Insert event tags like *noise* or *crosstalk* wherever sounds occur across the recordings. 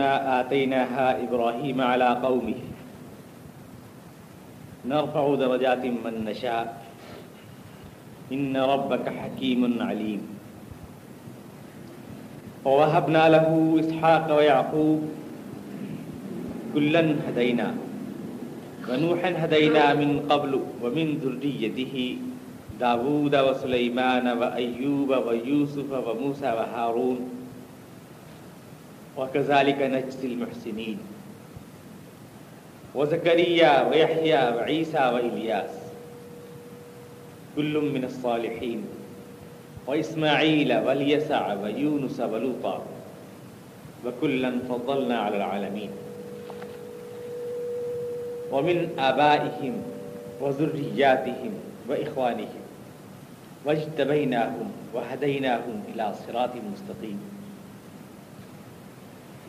آتيناها إبراهيم على قومه. نرفع درجات من نشاء. إن ربك حكيم عليم. ووهبنا له إسحاق ويعقوب. كلا هدينا. ونوحا هدينا من قبل ومن ذريته. داود وسليمان وأيوب ويوسف وموسى وهارون. وكذلك نجزي المحسنين. وزكريا ويحيى وعيسى وإلياس. كل من الصالحين. وإسماعيل واليسع ويونس ولوطا. وكلا فضلنا على العالمين. ومن آبائهم وذرياتهم وإخوانهم. واجتبيناهم وهديناهم إلى صراط مستقيم.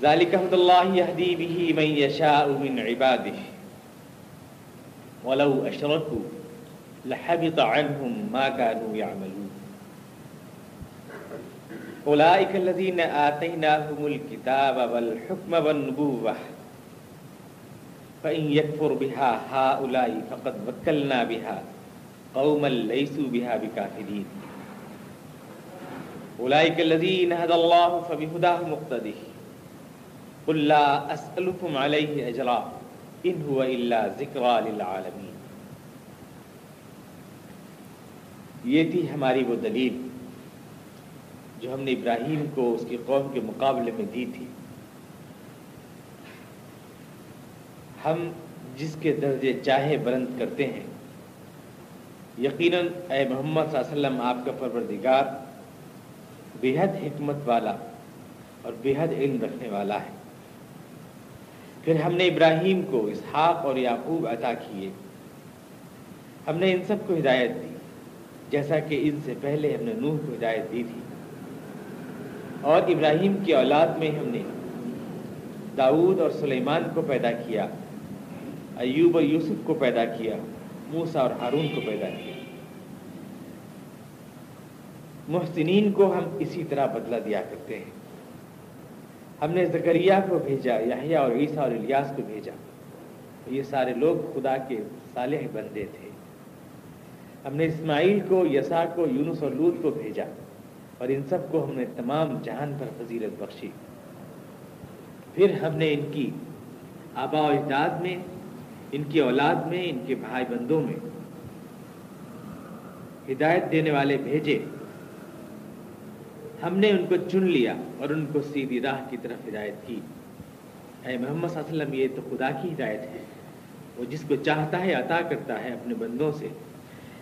ذلك هدى الله يهدي به من يشاء من عباده. ولو أشركوا لحبط عنهم ما كانوا يعملون. أولئك الذين آتيناهم الكتاب والحكم والنبوة. فإن يكفر بها هؤلاء فقد وكلنا بها. قوما ليسوا بها بكافرين. أولئك الذين هدى الله فبهداه مقتده. قل لا اسالكم عليه اجرا ان هو الا ذکرى للعالمین یہ تھی ہماری وہ دلیل جو ہم نے ابراہیم کو اس کی قوم کے مقابلے میں دی تھی۔ ہم جس کے درجے چاہے بلند کرتے ہیں۔ یقیناً اے محمد صلی اللہ علیہ وسلم، آپ کا پروردگار بے حد حکمت والا اور بے حد علم رکھنے والا ہے۔ پھر ہم نے ابراہیم کو اسحاق اور یعقوب عطا کیے۔ ہم نے ان سب کو ہدایت دی، جیسا کہ ان سے پہلے ہم نے نوح کو ہدایت دی تھی۔ اور ابراہیم کی اولاد میں ہم نے داود اور سلیمان کو پیدا کیا، ایوب اور یوسف کو پیدا کیا موسا اور ہارون کو پیدا کیا۔ محسنین کو ہم اسی طرح بدلہ دیا کرتے ہیں۔ ہم نے زکریہ کو بھیجا، یحییٰ اور عیسیٰ اور الیاس کو بھیجا۔ یہ سارے لوگ خدا کے صالح بندے تھے۔ ہم نے اسماعیل کو یسا کو، یونس اور لوت کو بھیجا اور ان سب کو ہم نے تمام جہان پر فضیلت بخشی۔ پھر ہم نے ان کی آبا و اجداد میں، ان کی اولاد میں، ان کے بھائی بندوں میں ہدایت دینے والے بھیجے۔ ہم نے ان کو چن لیا اور ان کو سیدھی راہ کی طرف ہدایت کی۔ اے محمد صلی اللہ علیہ وسلم، یہ تو خدا کی ہدایت ہے۔ وہ جس کو چاہتا ہے عطا کرتا ہے اپنے بندوں سے۔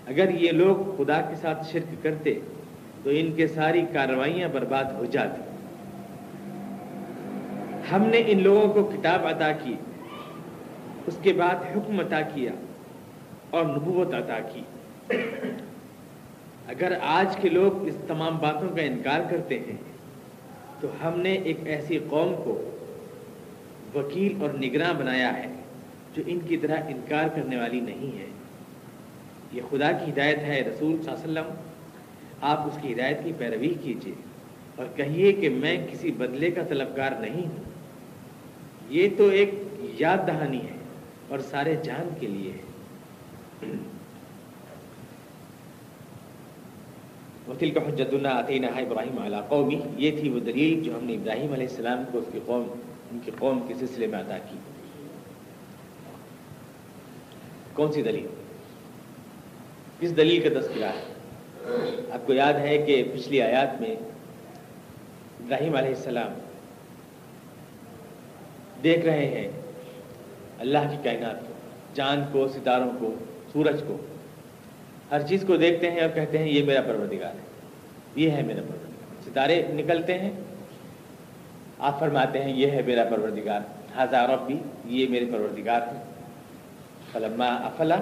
اگر یہ لوگ خدا کے ساتھ شرک کرتے، تو ان کے ساری کارروائیاں برباد ہو جاتی۔ ہم نے ان لوگوں کو کتاب عطا کی، اس کے بعد حکم عطا کیا اور نبوت عطا کی۔ اگر آج کے لوگ اس تمام باتوں کا انکار کرتے ہیں، تو ہم نے ایک ایسی قوم کو وکیل اور نگراں بنایا ہے جو ان کی طرح انکار کرنے والی نہیں ہے۔ یہ خدا کی ہدایت ہے، رسول صلی اللہ علیہ وسلم، آپ اس کی ہدایت کی پیروی کیجیے اور کہیے کہ میں کسی بدلے کا طلبگار نہیں ہوں۔ یہ تو ایک یاد دہانی ہے اور سارے جان کے لیے ہے۔ وکیل کا حجت اللہ عطینہ ابراہیم علیہ قومی یہ تھی وہ دلیل جو ہم نے ابراہیم علیہ السلام کو اس کی قوم، ان کی قوم کے سلسلے میں ادا کی۔ کون سی دلیل؟ کس دلیل کا تذکرہ ہے؟ آپ کو یاد ہے کہ پچھلی آیات میں ابراہیم علیہ السلام دیکھ رہے ہیں اللہ کی کائنات کو چاند کو، ستاروں کو، سورج کو۔ ہر چیز کو دیکھتے ہیں اور کہتے ہیں یہ میرا پروردگار ہے۔ یہ ہے میرا پروردگار۔ ستارے نکلتے ہیں، آپ فرماتے ہیں یہ ہے میرا پروردگار۔ ہزاروں بھی یہ میرے پروردگار ہیں۔ فلما افلا،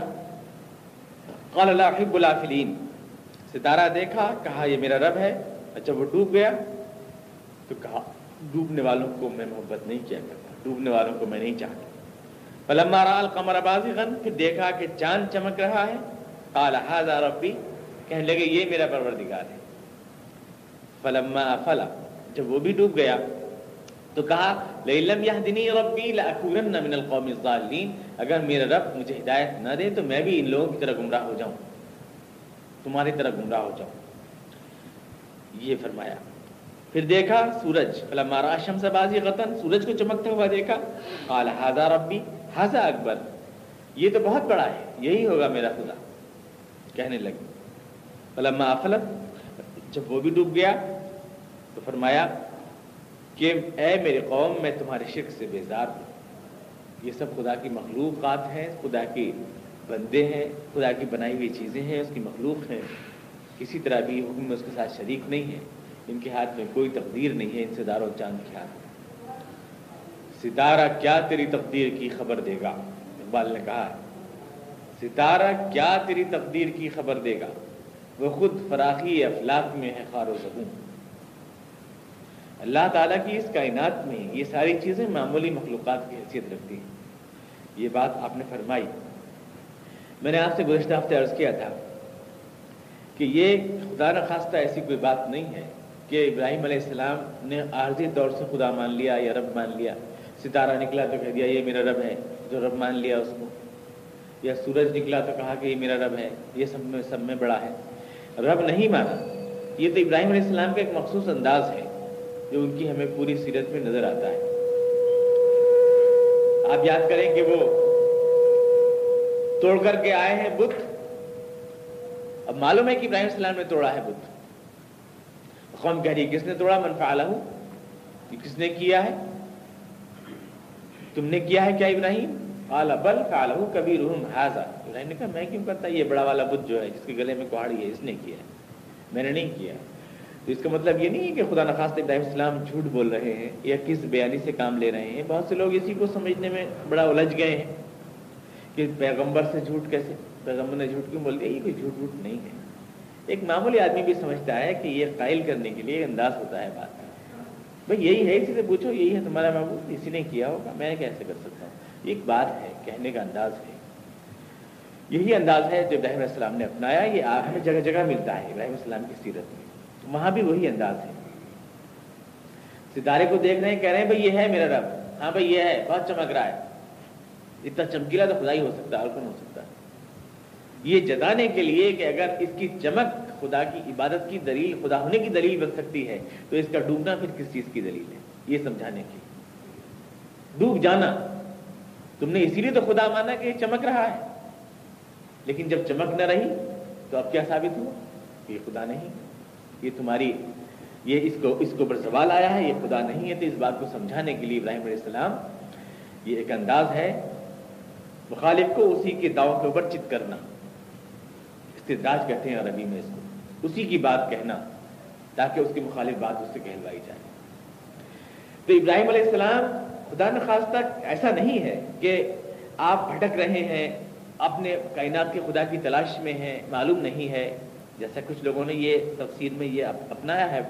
قال لا احب الافلین۔ ستارہ دیکھا، کہا یہ میرا رب ہے۔ اچھا وہ ڈوب گیا، تو کہا، ڈوبنے والوں کو میں محبت نہیں کیا کرتا، ڈوبنے والوں کو میں نہیں چاہتا۔ فلما را القمر بازغا، پھر دیکھا کہ چاند چمک رہا ہے۔ قال، هذا ربی کہنے لگے، یہ میرا پروردگار ہے. فلما افلا جب وہ بھی ڈوب گیا، تو کہا لَإِلَّمْ يَهْدِنِي رَبِّي لَأَكُونَنَّ مِنَ الْقَوْمِ الظَّالِّينَ اگر میرا رب مجھے ہدایت نہ دے، تو میں بھی ان لوگوں کی طرح گمراہ ہو جاؤں۔ تمہاری طرح گمراہ ہو جاؤں۔ یہ فرمایا۔ پھر دیکھا سورج، فلما را شمس بازی غتن سورج کو چمکتا ہوا دیکھا۔ قال، هذا ربی، هذا اکبر۔ یہ تو بہت بڑا ہے، یہی ہوگا میرا خدا۔ کہنے لگے فلما افلت جب وہ بھی ڈوب گیا تو فرمایا کہ اے میرے قوم، میں تمہارے شرک سے بیزار ہوں۔ یہ سب خدا کی مخلوقات ہیں، خدا کی بندے ہیں، خدا کی بنائی ہوئی چیزیں ہیں، اس کی مخلوق ہیں۔ کسی طرح بھی حکم میں اس کے ساتھ شریک نہیں ہے ان کے ہاتھ میں کوئی تقدیر نہیں ہے، ان سے دار و چاند کیا ستارہ، کیا تیری تقدیر کی خبر دے گا؟ اقبال نے کہا ستارہ کیا تیری تقدیر کی خبر دے گا؟ وہ خود فراخی افلاق میں ہے خار و زبوں اللہ تعالیٰ کی اس کائنات میں یہ ساری چیزیں معمولی مخلوقات کی حیثیت رکھتی ہیں۔ یہ بات آپ نے فرمائی۔ میں نے آپ سے گزشتہ ہفتے عرض کیا تھا کہ یہ خدا نخواستہ ایسی کوئی بات نہیں ہے کہ ابراہیم علیہ السلام نے عارضی طور سے خدا مان لیا یا رب مان لیا۔ ستارہ نکلا تو کہہ دیا، یہ میرا رب ہے، جو رب مان لیا اس کو۔ یا سورج نکلا تو کہا کہ یہ میرا رب ہے، یہ سب میں سب میں بڑا ہے۔ رب نہیں مانا۔ یہ تو ابراہیم علیہ السلام کا ایک مخصوص انداز ہے، جو ان کی ہمیں پوری سیرت میں نظر آتا ہے۔ آپ یاد کریں کہ وہ توڑ کر کے آئے ہیں بت۔ اب معلوم ہے کہ ابراہیم السلام نے توڑا ہے بت۔ قوم کہہ رہی کس نے توڑا؟ من فعلہ کس نے کیا ہے؟ تم نے کیا ہے کیا ابراہیم؟ قال، بل فعلہ کبیرہم ھذا. ابراہیم نے کہا، میں کیوں کرتا یہ بڑا والا بت جو ہے، جس کے گلے میں کوہاڑی ہے، اس نے کیا ہے۔ میں نے نہیں کیا۔ تو اس کا مطلب یہ نہیں ہے کہ خدا نخواست ابراہیم السلام جھوٹ بول رہے ہیں یا کس بیانی سے کام لے رہے ہیں۔ بہت سے لوگ اسی کو سمجھنے میں بڑا الجھ گئے ہیں کہ پیغمبر سے جھوٹ کیسے؟ پیغمبر نے جھوٹ کیوں بول دیا؟ یہ کوئی جھوٹ ووٹ نہیں ہے۔ ایک معمولی آدمی بھی سمجھتا ہے کہ یہ قائل کرنے کے لیے انداز ہوتا ہے بات۔ بھائی، یہی ہے، اسی سے پوچھو، یہی ہے تمہارا محبوب اسی نے کیا ہوگا؟ میں کیسے کر سکتا ایک بات ہے، کہنے کا انداز ہے۔ یہی انداز ہے جو ابراہیم علیہ السلام نے اپنایا، یہ ہمیں جگہ جگہ ملتا ہے ابراہیم السلام کی سیرت میں۔ وہاں بھی وہی انداز ہے۔ ستارے کو دیکھ رہے ہیں، کہہ رہے ہیں، بھائی، یہ ہے میرا رب۔ ہاں بھائی، یہ ہے، بہت چمک رہا ہے۔ اتنا چمکیلا تو خدا ہی ہو سکتا ہے، اور کون ہو سکتا ہے؟ یہ جتانے کے لیے کہ اگر اس کی چمک خدا کی عبادت کی دلیل، خدا ہونے کی دلیل بن سکتی ہے، تو اس کا ڈوبنا پھر کس چیز کی دلیل ہے؟ یہ سمجھانے کی ڈوب جانا۔ تم نے اسی لیے تو خدا مانا کہ یہ چمک رہا ہے۔ لیکن جب چمک نہ رہی تو اب کیا ثابت ہوا؟ یہ خدا نہیں۔ یہ تمہاری، یہ اس کو اس کو اوپر سوال آیا ہے، یہ خدا نہیں ہے۔ تو اس بات کو سمجھانے کے لیے ابراہیم علیہ السلام یہ ایک انداز ہے۔ مخالف کو اسی کے دعووں کے اوپر چت کرنا۔ استدراج کہتے ہیں عربی میں اس کو۔ اسی کی بات کہنا، تاکہ اس کی مخالف بات اس سے کہلوائی جائے۔ تو ابراہیم علیہ السلام خدا نخواستہ ایسا نہیں ہے کہ آپ بھٹک رہے ہیں، اپنے کائنات کے خدا کی تلاش میں ہیں، معلوم نہیں ہے۔ جیسا کچھ لوگوں نے یہ تفسیر میں یہ اپنایا ہے،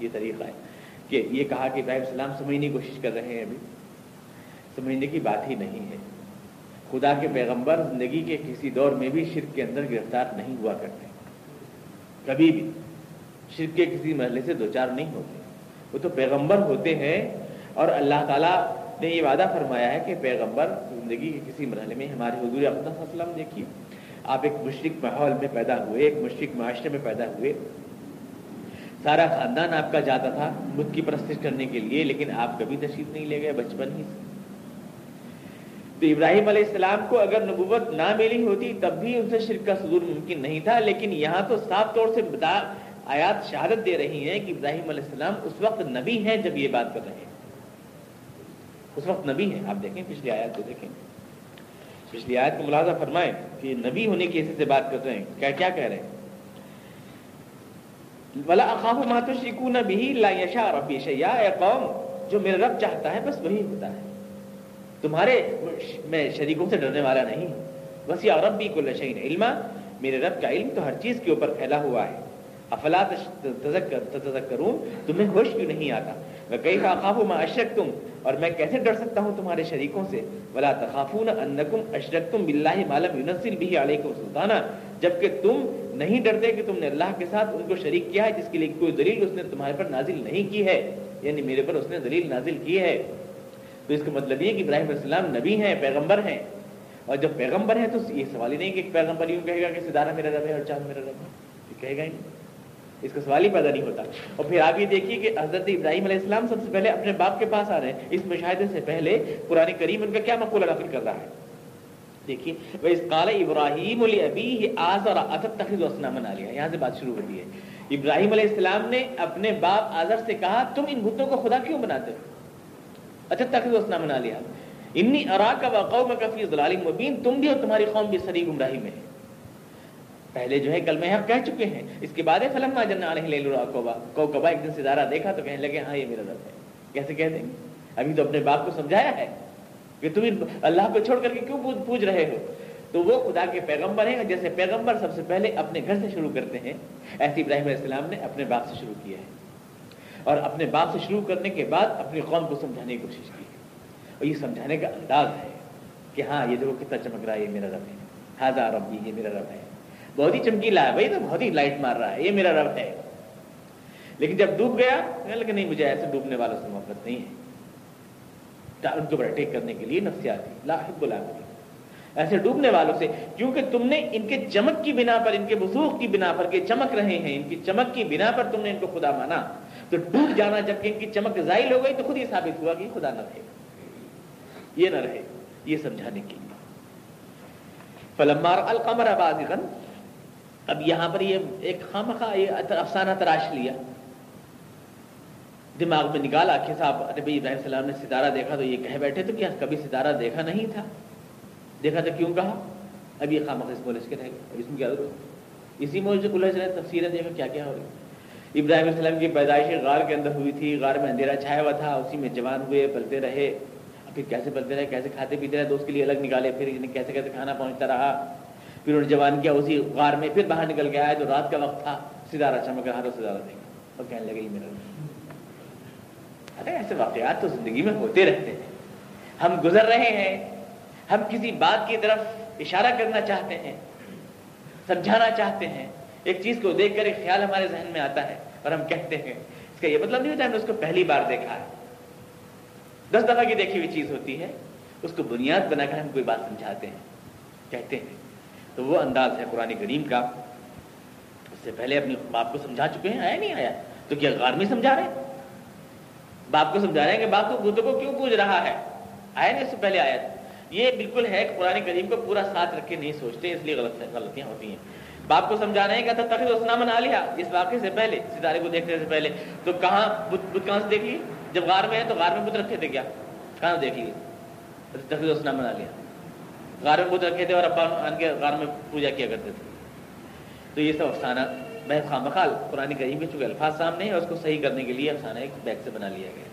یہ طریقہ ہے کہ یہ کہا کہ ابراہیم السلام سمجھنے کی کوشش کر رہے ہیں ابھی۔ سمجھنے کی بات ہی نہیں ہے۔ خدا کے پیغمبر زندگی کے کسی دور میں بھی شرک کے اندر گرفتار نہیں ہوا کرتے۔ کبھی بھی شرک کے کسی مرحلے سے دو چار نہیں ہوتے۔ وہ تو پیغمبر ہوتے ہیں اور اللہ تعالیٰ نے یہ وعدہ فرمایا ہے کہ پیغمبر زندگی کے کسی مرحلے میں ہمارے حضور اقدس وسلم دیکھیے۔ آپ ایک مشرق ماحول میں پیدا ہوئے، ایک مشرق معاشرے میں پیدا ہوئے۔ سارا خاندان آپ کا جاتا تھا بدھ کی پرستش کرنے کے لیے، لیکن آپ کبھی تشریف نہیں لے گئے، بچپن ہی سے۔ تو ابراہیم علیہ السلام کو اگر نبوت نہ ملی ہوتی تب بھی ان سے شرک کا صدور ممکن نہیں تھا، لیکن یہاں تو صاف طور سے بتا آیات شہادت دے رہی ہیں کہ ابراہیم علیہ السلام اس وقت نبی ہیں جب یہ بات کر رہے ہیں۔ اس وقت نبی ہیں، آپ دیکھیں پچھلی آیات کو دیکھیں۔ پچھلی آیت کو ملازہ فرمائیں کہ نبی ہونے کی حیثیت سے بات کر رہے ہیں۔ کیا کیا کہہ رہے ہیں؟ ولا اخاف ما تشركون به لا يشاء ربي شيئا۔ اے قوم، جو میرا رب چاہتا ہے، بس وہی ہوتا ہے۔ تمہارے میں شریکوں سے ڈرنے والا نہیں۔ بس یا ربی کل شيء علما۔ میرے رب کا علم تو ہر چیز کے اوپر پھیلا ہوا ہے۔ افلا تذکر تذکرون تمہیں ہوش کیوں نہیں آتا؟ میں کئی خاف ما اشرکتم اور میں کیسے ڈر سکتا ہوں تمہارے شریکوں سے؟ ولا تخافون انکم اشرکتم باللہ ما لم ينزل به علیکم سلطانا. جبکہ تم نہیں ڈرتے کہ تم نے اللہ کے ساتھ ان کو شریک کیا ہے، جس کے لیے کوئی دلیل اس نے تمہارے پر نازل نہیں کی ہے یعنی میرے پر اس نے دلیل نازل کی ہے۔ تو اس کا مطلب یہ کہ ابراہیم علیہ السلام نبی ہیں، پیغمبر ہیں۔ اور جب پیغمبر ہیں تو یہ سوال ہی نہیں کہ پیغمبر یوں کہے گا کہ ستارہ میرا رب ہے اور چاند میرا رب ہے۔ کہے گا ہی نہیں۔ اس کا سوال ہی پیدا نہیں ہوتا۔ اور پھر آگے دیکھیے کہ حضرت ابراہیم علیہ السلام سب سے پہلے اپنے باپ کے پاس آ رہے ہیں۔ اس مشاہدے سے پہلے قرآن کریم ان کا کیا مقولہ نقل کر رہا ہے؟ دیکھیے وہ اس قال ابراہیم علی ابی آز اور تخذ وسنا منا لیا یہاں سے بات شروع ہوتی ہے۔ ابراہیم علیہ السلام نے اپنے باپ آزر سے کہا، تم ان بتوں کو خدا کیوں بناتے ہو؟ اچھا تخذ وسنا منا لیا انی ارا کا وقوم کفی ضلال مبین تم بھی اور تمہاری قوم بھی سری گمراہی میں ہے پہلے جو ہے کل میں کہہ چکے ہیں۔ اس کے بعد فلم جن علیہ کوبا کو کبا ایک دن ستارہ دیکھا تو کہنے لگے ہاں یہ میرا رب ہے۔ کیسے کہہ دیں؟ گے ابھی تو اپنے باپ کو سمجھایا ہے کہ تم اللہ کو چھوڑ کر کے کیوں پوچھ رہے ہو؟ تو وہ خدا کے پیغمبر ہیں۔ جیسے پیغمبر سب سے پہلے اپنے گھر سے شروع کرتے ہیں، ایسے ابراہیم علیہ السلام نے اپنے باپ سے شروع کیا ہے۔ اور اپنے باپ سے شروع کرنے کے بعد اپنی قوم کو سمجھانے کی کوشش کی اور یہ سمجھانے کا انداز ہے کہ ہاں یہ دیکھو کتنا چمک رہا ہے، یہ میرا رب ہے۔ ہاضا ربی، یہ میرا رب ہے۔ بہت ہی چمکیلا ہے، بھائی تو بہت ہی لائٹ مار رہا ہے، یہ میرا رب ہے۔ لیکن جب ڈوب گیا لیکن نہیں، مجھے ایسے ڈوبنے والوں سے محبت نہیں ہے۔ ان کو ٹیک کرنے کے لیے نفسیاتی لاحب العالمین ایسے ڈوبنے والوں سے، کیونکہ تم نے ان کے چمک کی بنا پر، ان کے وسوخ کی بنا پر کہ چمک رہے ہیں، ان کی چمک کی بنا پر تم نے ان کو خدا مانا۔ تو ڈوب جانا جبکہ ان کی چمک زائل ہو گئی، تو خود یہ ثابت ہوا کہ خدا نہ رہے۔ یہ نہ رہے، یہ سمجھانے کے لیے۔ فلمار القمر بازغن اب یہاں پر یہ ایک خامخواہ یہ افسانہ تراش لیا۔ دماغ میں نکالا کہ صاحب نبی ابراہیم السلام نے ستارہ دیکھا تو یہ کہہ بیٹھے تو کیا؟ کبھی ستارہ دیکھا نہیں تھا۔ دیکھا تو کیوں کہا؟ اب یہ خامخ اس بولے کے رہے گا اس میں کیا ضرورت؟ اسی موجود سے کلج رہے تفصیلیں دیکھا کیا کیا ہو رہی ابراہیم السلام کی پیدائش غار کے اندر ہوئی تھی، غار میں اندھیرا چھایا ہوا تھا، اسی میں جوان ہوئے، پلتے رہے۔ پھر کیسے پلتے رہے؟ کیسے کھاتے پیتے رہے؟ تو اس کے لیے الگ نکالے، پھر کیسے کیسے کھانا پہنچتا رہا؟ پھر انہوں نے جوان کیا اسی غار میں، پھر باہر نکل کے آئے تو رات کا وقت تھا ستارہ چمک رہا تو ستارہ دیکھا اور کہنے لگے، یہ میرا۔ ارے، ایسے واقعات تو زندگی میں ہوتے رہتے ہیں۔ ہم گزر رہے ہیں، ہم کسی بات کی طرف اشارہ کرنا چاہتے ہیں، سمجھانا چاہتے ہیں۔ ایک چیز کو دیکھ کر ایک خیال ہمارے ذہن میں آتا ہے اور ہم کہتے ہیں، اس کا یہ مطلب نہیں ہوتا، ہم نے اس کو پہلی بار دیکھا ہے۔ دس دفعہ کی دیکھی ہوئی چیز ہوتی ہے، اس کو بنیاد بنا کر ہم کوئی بات سمجھاتے ہیں، کہتے ہیں۔ تو وہ انداز ہے قرآن کریم کا۔ اس سے پہلے اپنے باپ کو سمجھا چکے ہیں، آیا نہیں آیا؟ تو کیا غار میں سمجھا رہے ہیں؟ باپ کو سمجھا رہے ہیں کہ باپ کو بتوں کو کیوں پوچھ رہا ہے؟ آیا نہیں اس سے پہلے آیا؟ یہ بالکل ہے کہ قرآن کریم کو پورا ساتھ رکھ کے نہیں سوچتے، اس لیے غلط غلطیاں ہوتی ہیں۔ باپ کو سمجھا رہے ہیں کہ تخت اسنا بنا لیا، اس واقعے سے پہلے، ستارے کو دیکھنے سے پہلے۔ تو کہاں، بت کہاں سے دیکھ لیے جب غار میں ہے تو غار میں بت رکھے تھے کیا؟ کہاں دیکھ لیے تخت اسنا بنا لیا۔ غار میں بت رکھے تھے اور ابا ان کے غار میں پوجا کیا کرتے تھے۔ تو یہ سب افسانہ بحث خام بخال قرآن کریم کے چونکہ الفاظ سامنے ہیں اس کو صحیح کرنے کے لیے افسانہ ایک بیگ سے بنا لیا گیا۔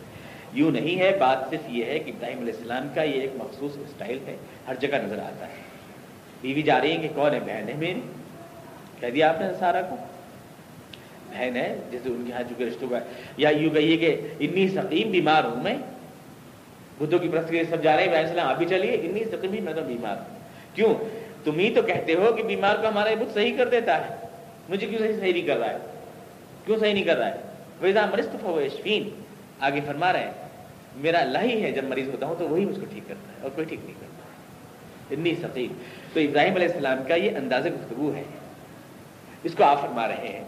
یوں نہیں ہے، بات صرف یہ ہے کہ ابراہیم علیہ السلام کا یہ ایک مخصوص اسٹائل ہے، ہر جگہ نظر آتا ہے۔ بیوی جا رہی ہے کہ کون ہے، بہن ہے میری؟ کہہ دیا آپ نے سارا کو۔ بہن ہے، جیسے ان کے یہاں چکے رشتوں کا یا یوں کہیے کہ انی سقیم بیمار ہوں میں۔ بدھوں کی پرست سب جا رہے ہیں السلام، آپ بھی چلیے انی سقیم میں تو بیمار کیوں؟ تم ہی تو کہتے ہو کہ بیمار کو ہمارا بت صحیح کر دیتا ہے۔ مجھے کیوں صحیح نہیں کر رہا ہے؟ کیوں صحیح نہیں کر رہا ہے؟ ویزا مرست اشفین آگے فرما رہے ہیں، میرا اللہ ہی ہے، جب مریض ہوتا ہوں تو وہی مجھ کو ٹھیک کرتا ہے اور کوئی ٹھیک نہیں کرتا۔ اتنی سقیم تو ابراہیم علیہ السلام کا یہ انداز گفتگو ہے۔ اس کو آپ فرما رہے ہیں۔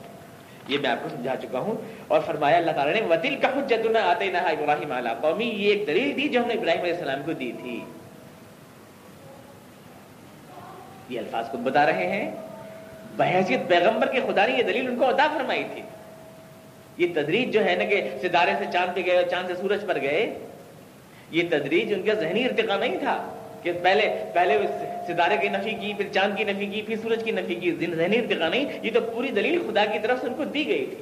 یہ میں آپ کو سمجھا چکا ہوں۔ اور فرمایا، اللہ تعالیٰ نے وطل کا حجت نہ آتے نہ ابراہیم اعلیٰ قومی یہ ایک دلیل دی جو ہم نے ابراہیم علیہ السلام کو دی تھی۔ یہ الفاظ کو بتا رہے ہیں۔ بحیثیت پیغمبر کے خدا نے یہ دلیل ان کو ادا فرمائی تھی۔ یہ تدریج جو ہے نا کہ ستارے سے چاند پہ گئے اور چاند سے سورج پر گئے، یہ تدریج ان کا ذہنی ارتقا نہیں تھا۔ کہ پہلے پہلے ستارے کی نفی کی، پھر چاند کی نفی کی، پھر سورج کی نفی کی ذہنی ارتقا نہیں، یہ تو پوری دلیل خدا کی طرف سے ان کو دی گئی تھی۔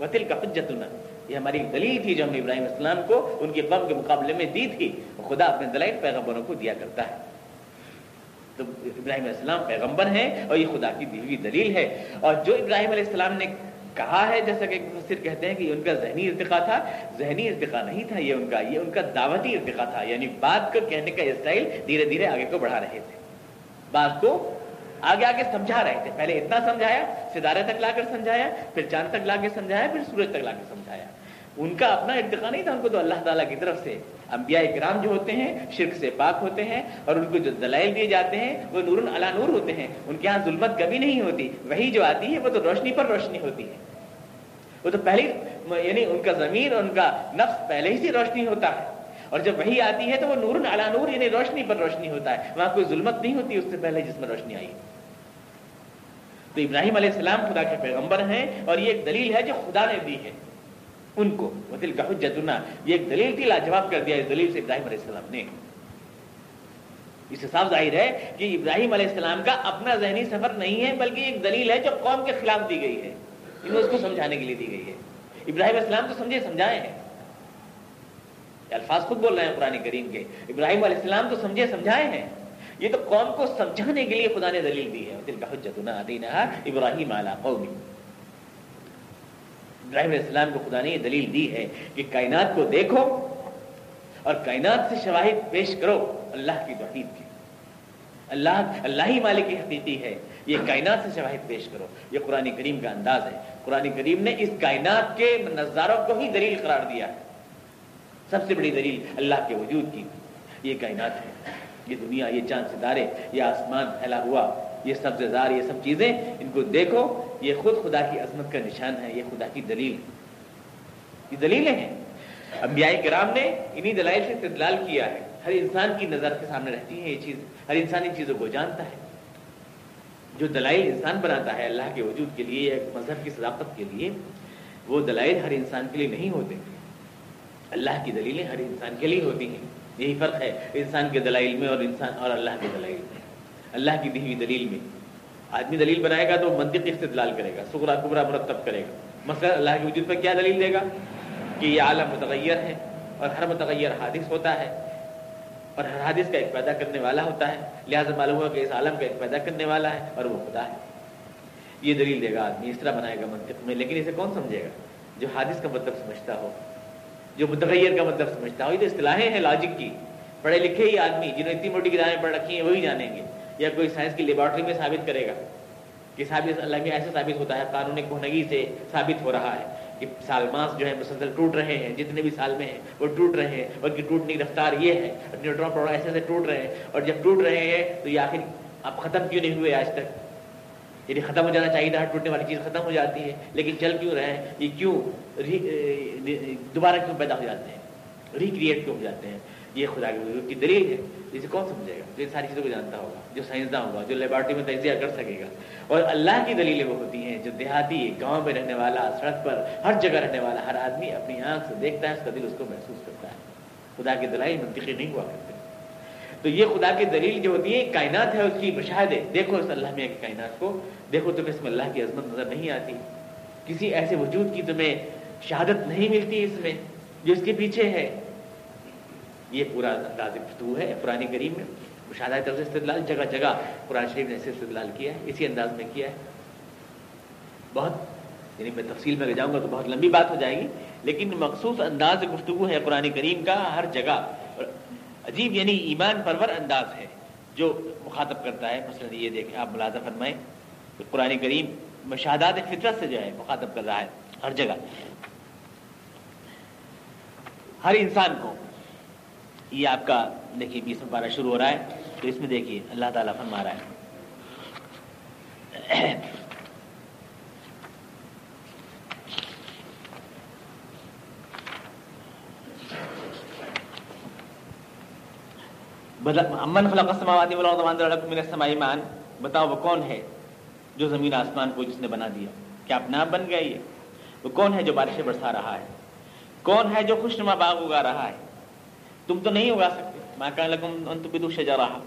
وطل کا حجتنا۔ یہ ہماری دلیل تھی جو ہم نے ابراہیم السلام کو ان کے قوم کے مقابلے میں دی تھی۔ خدا اپنے دلائل پیغمبروں کو دیا کرتا ہے۔ تو ابراہیم علیہ السلام پیغمبر ہیں اور یہ خدا کی دی ہوئی دلیل ہے۔ اور جو ابراہیم علیہ السلام نے کہا ہے، جیسا کہ مفسر کہتے ہیں کہ ان کا ذہنی ارتقا تھا۔ ذہنی ارتقا نہیں تھا یہ ان کا، یہ ان کا دعوتی ارتقا تھا۔ یعنی بات کو کہنے کا اسٹائل دھیرے دھیرے آگے کو بڑھا رہے تھے۔ بات کو آگے آگے سمجھا رہے تھے۔ پہلے اتنا سمجھایا ستارے تک لا کر سمجھایا، پھر چاند تک لا کے سمجھایا، پھر سورج تک لا کے سمجھایا۔ ان کا اپنا ارتقا نہیں تھا، ان کو تو اللہ تعالیٰ کی طرف سے انبیاء اکرام جو ہوتے ہیں، شرک سے پاک ہوتے ہیں اور ان کو جو دلائل دیے جاتے ہیں، وہ نور علا نور ہوتے ہیں۔ ان کے ہاں ظلمت کبھی نہیں ہوتی۔ وہی جو آتی ہے، وہ تو روشنی پر روشنی ہوتی ہے۔ وہ تو پہلی یعنی ان کا ضمیر اور ان کا نفس پہلے ہی سے روشنی ہوتا ہے۔ اور جب وہی آتی ہے، تو وہ نور علا نور یعنی روشنی پر روشنی ہوتا ہے۔ وہاں کوئی ظلمت نہیں ہوتی، اس سے پہلے جس میں روشنی آئی۔ تو ابراہیم علیہ السلام خدا کے پیغمبر ہیں اور یہ ایک دلیل ہے جو خدا نے دی ہے۔ ان کو۔ دل کا حجتنا۔ یہ ایک دلیل تھی، لاجواب کر دیا اس دلیل سے ابراہیم علیہ السلام نے۔ اس سے صاف ظاہر ہے کہ ابراہیم علیہ السلام کا اپنا ذہنی سفر نہیں ہے، بلکہ ایک دلیل ہے جو قوم کے خلاف دی گئی ہے۔ اس کو سمجھانے کے لیے دی گئی ہے۔ ابراہیم علیہ السلام تو سمجھے، سمجھائے ہیں۔ الفاظ خود بول رہے ہیں قرآن کریم کے۔ ابراہیم علیہ السلام تو سمجھے، سمجھائے ہیں۔ یہ تو قوم کو سمجھانے کے لیے خدا نے دلیل دی ہے۔ دل کا حجتنا ابراہیم اعلیٰ قومی ابراہیم علیہ السلام کو خدا نے یہ دلیل دی ہے کہ کائنات کو دیکھو اور کائنات سے شواہد پیش کرو اللہ کی توحید کی اللہ اللہ ہی مالک کی حقیقی ہے۔ یہ کائنات سے شواہد پیش کرو۔ یہ قرآن کریم کا انداز ہے۔ قرآن کریم نے اس کائنات کے نظاروں کو ہی دلیل قرار دیا ہے۔ سب سے بڑی دلیل اللہ کے وجود کی۔ یہ کائنات ہے۔ یہ دنیا، یہ چاند ستارے، یہ آسمان پھیلا ہوا۔ یہ سبز زار یہ سب چیزیں۔ ان کو دیکھو۔ یہ خود خدا کی عظمت کا نشان ہے، یہ خدا کی دلیل یہ دلیلیں ہیں۔ انبیاء کرام نے انہی دلائل سے استدلال کیا ہے۔ ہر انسان کی نظر کے سامنے رہتی ہے یہ چیز۔ ہر انسان ان چیزوں کو جانتا ہے۔ جو دلائل انسان بناتا ہے اللہ کے وجود کے لیے ایک مذہب کی صداقت کے لیے، وہ دلائل ہر انسان کے لیے نہیں ہوتے۔ اللہ کی دلیلیں ہر انسان کے لیے ہوتی ہیں۔ یہی فرق ہے انسان کے دلائل میں اور انسان اور اللہ کے دلائل میں۔ اللہ کی دی ہوئی دلیل میں۔ آدمی دلیل بنائے گا تو منطقی استدلال کرے گا سکرا کبرا مرتب کرے گا۔ مثلا اللہ کے وجود پر کیا دلیل دے گا؟ کہ یہ عالم متغیر ہے اور ہر متغیر حادث ہوتا ہے اور ہر حادث کا ایک پیدا کرنے والا ہوتا ہے۔ لہٰذا معلوم ہوا کہ اس عالم کا ایک پیدا کرنے والا ہے اور وہ خدا ہے۔ یہ دلیل دے گا آدمی، اس طرح بنائے گا منطق میں۔ لیکن اسے کون سمجھے گا؟ جو حادث کا مطلب سمجھتا ہو، جو متغیر کا مطلب سمجھتا ہو۔ یہ تو اصطلاحیں ہیں لاجک کی۔ پڑھے لکھے ہی آدمی، جنہوں اتنی موٹی کتابیں پڑھ رکھی ہیں، وہی جانیں گے۔ یا کوئی سائنس کی لیبارٹری میں ثابت کرے گا کہ ثابت اللہ میں ایسے ثابت ہوتا ہے، قانون کہنگی سے ثابت ہو رہا ہے کہ سالماس جو ہے مسلسل ٹوٹ رہے ہیں، جتنے بھی سال میں ہیں، وہ ٹوٹ رہے ہیں، ان کی ٹوٹنے کی رفتار یہ ہے، نیوٹرون پروڈا ایسے ایسے ٹوٹ رہے ہیں اور جب ٹوٹ رہے ہیں تو یہ آخر اب ختم کیوں نہیں ہوئے آج تک؟ یعنی ختم ہو جانا چاہیے تھا، ٹوٹنے والی چیز ختم ہو جاتی ہے، لیکن چل کیوں رہے ہیں؟ یہ کیوں دوبارہ کیوں پیدا ہو جاتے ہیں؟ ریکریٹ کیوں ہو جاتے ہیں؟ یہ خدا کی دلیل ہے۔ جسے کون سمجھے گا؟ جو ساری چیزوں کو جانتا ہوگا، جو سائنسداں ہوگا، جو لیبارٹری میں تجزیہ کر سکے گا۔ اور اللہ کی دلیلیں وہ ہوتی ہیں جو دیہاتی، گاؤں میں رہنے والا، سڑک پر ہر جگہ رہنے والا، ہر آدمی اپنی آنکھ سے دیکھتا ہے، اس کا دل اس کو محسوس کرتا ہے۔ خدا کی دلائی منطقی نہیں ہوا کرتے۔ تو یہ خدا کی دلیل جو ہوتی ہے کائنات ہے اس کی مشاہدے۔ دیکھو اس اللہ میں کائنات کو، دیکھو تمہیں اس میں اللہ کی عظمت نظر نہیں آتی۔ کسی ایسے وجود کی تمہیں شہادت نہیں ملتی اس میں، جو اس کے پیچھے ہے۔ یہ پورا انداز گفتگو ہے پرانی کریم میں مشاہدہ طرف سے استدلال، جگہ جگہ قرآن شریف نے ایسے استدلال کیا ہے، اسی انداز میں کیا ہے۔ بہت یعنی میں تفصیل میں جاؤں گا تو بہت لمبی بات ہو جائے گی، لیکن مخصوص انداز گفتگو ہے قرآن کریم کا ہر جگہ۔ عجیب یعنی ایمان پرور انداز ہے جو مخاطب کرتا ہے۔ مثلا یہ دیکھیں، آپ ملازہ فرمائیں کہ قرآن کریم مشاہدات فطرت سے جو ہے مخاطب کر رہا ہے ہر جگہ۔ ہر انسان کو یہ آپ کا دیکھیے بیس میں پارہ شروع ہو رہا ہے، تو اس میں دیکھیے، اللہ تعالیٰ فرما رہا ہے۔ امن ایمان، بتاؤ وہ کون ہے جو زمین آسمان کو جس نے بنا دیا؟ کیا اپنا بن گیا یہ؟ وہ کون ہے جو بارشیں برسا رہا ہے؟ کون ہے جو خوش نما باغ اگا رہا ہے؟ تم تو نہیں اگا سکتے۔ ماں کا لگم تو شجا رہا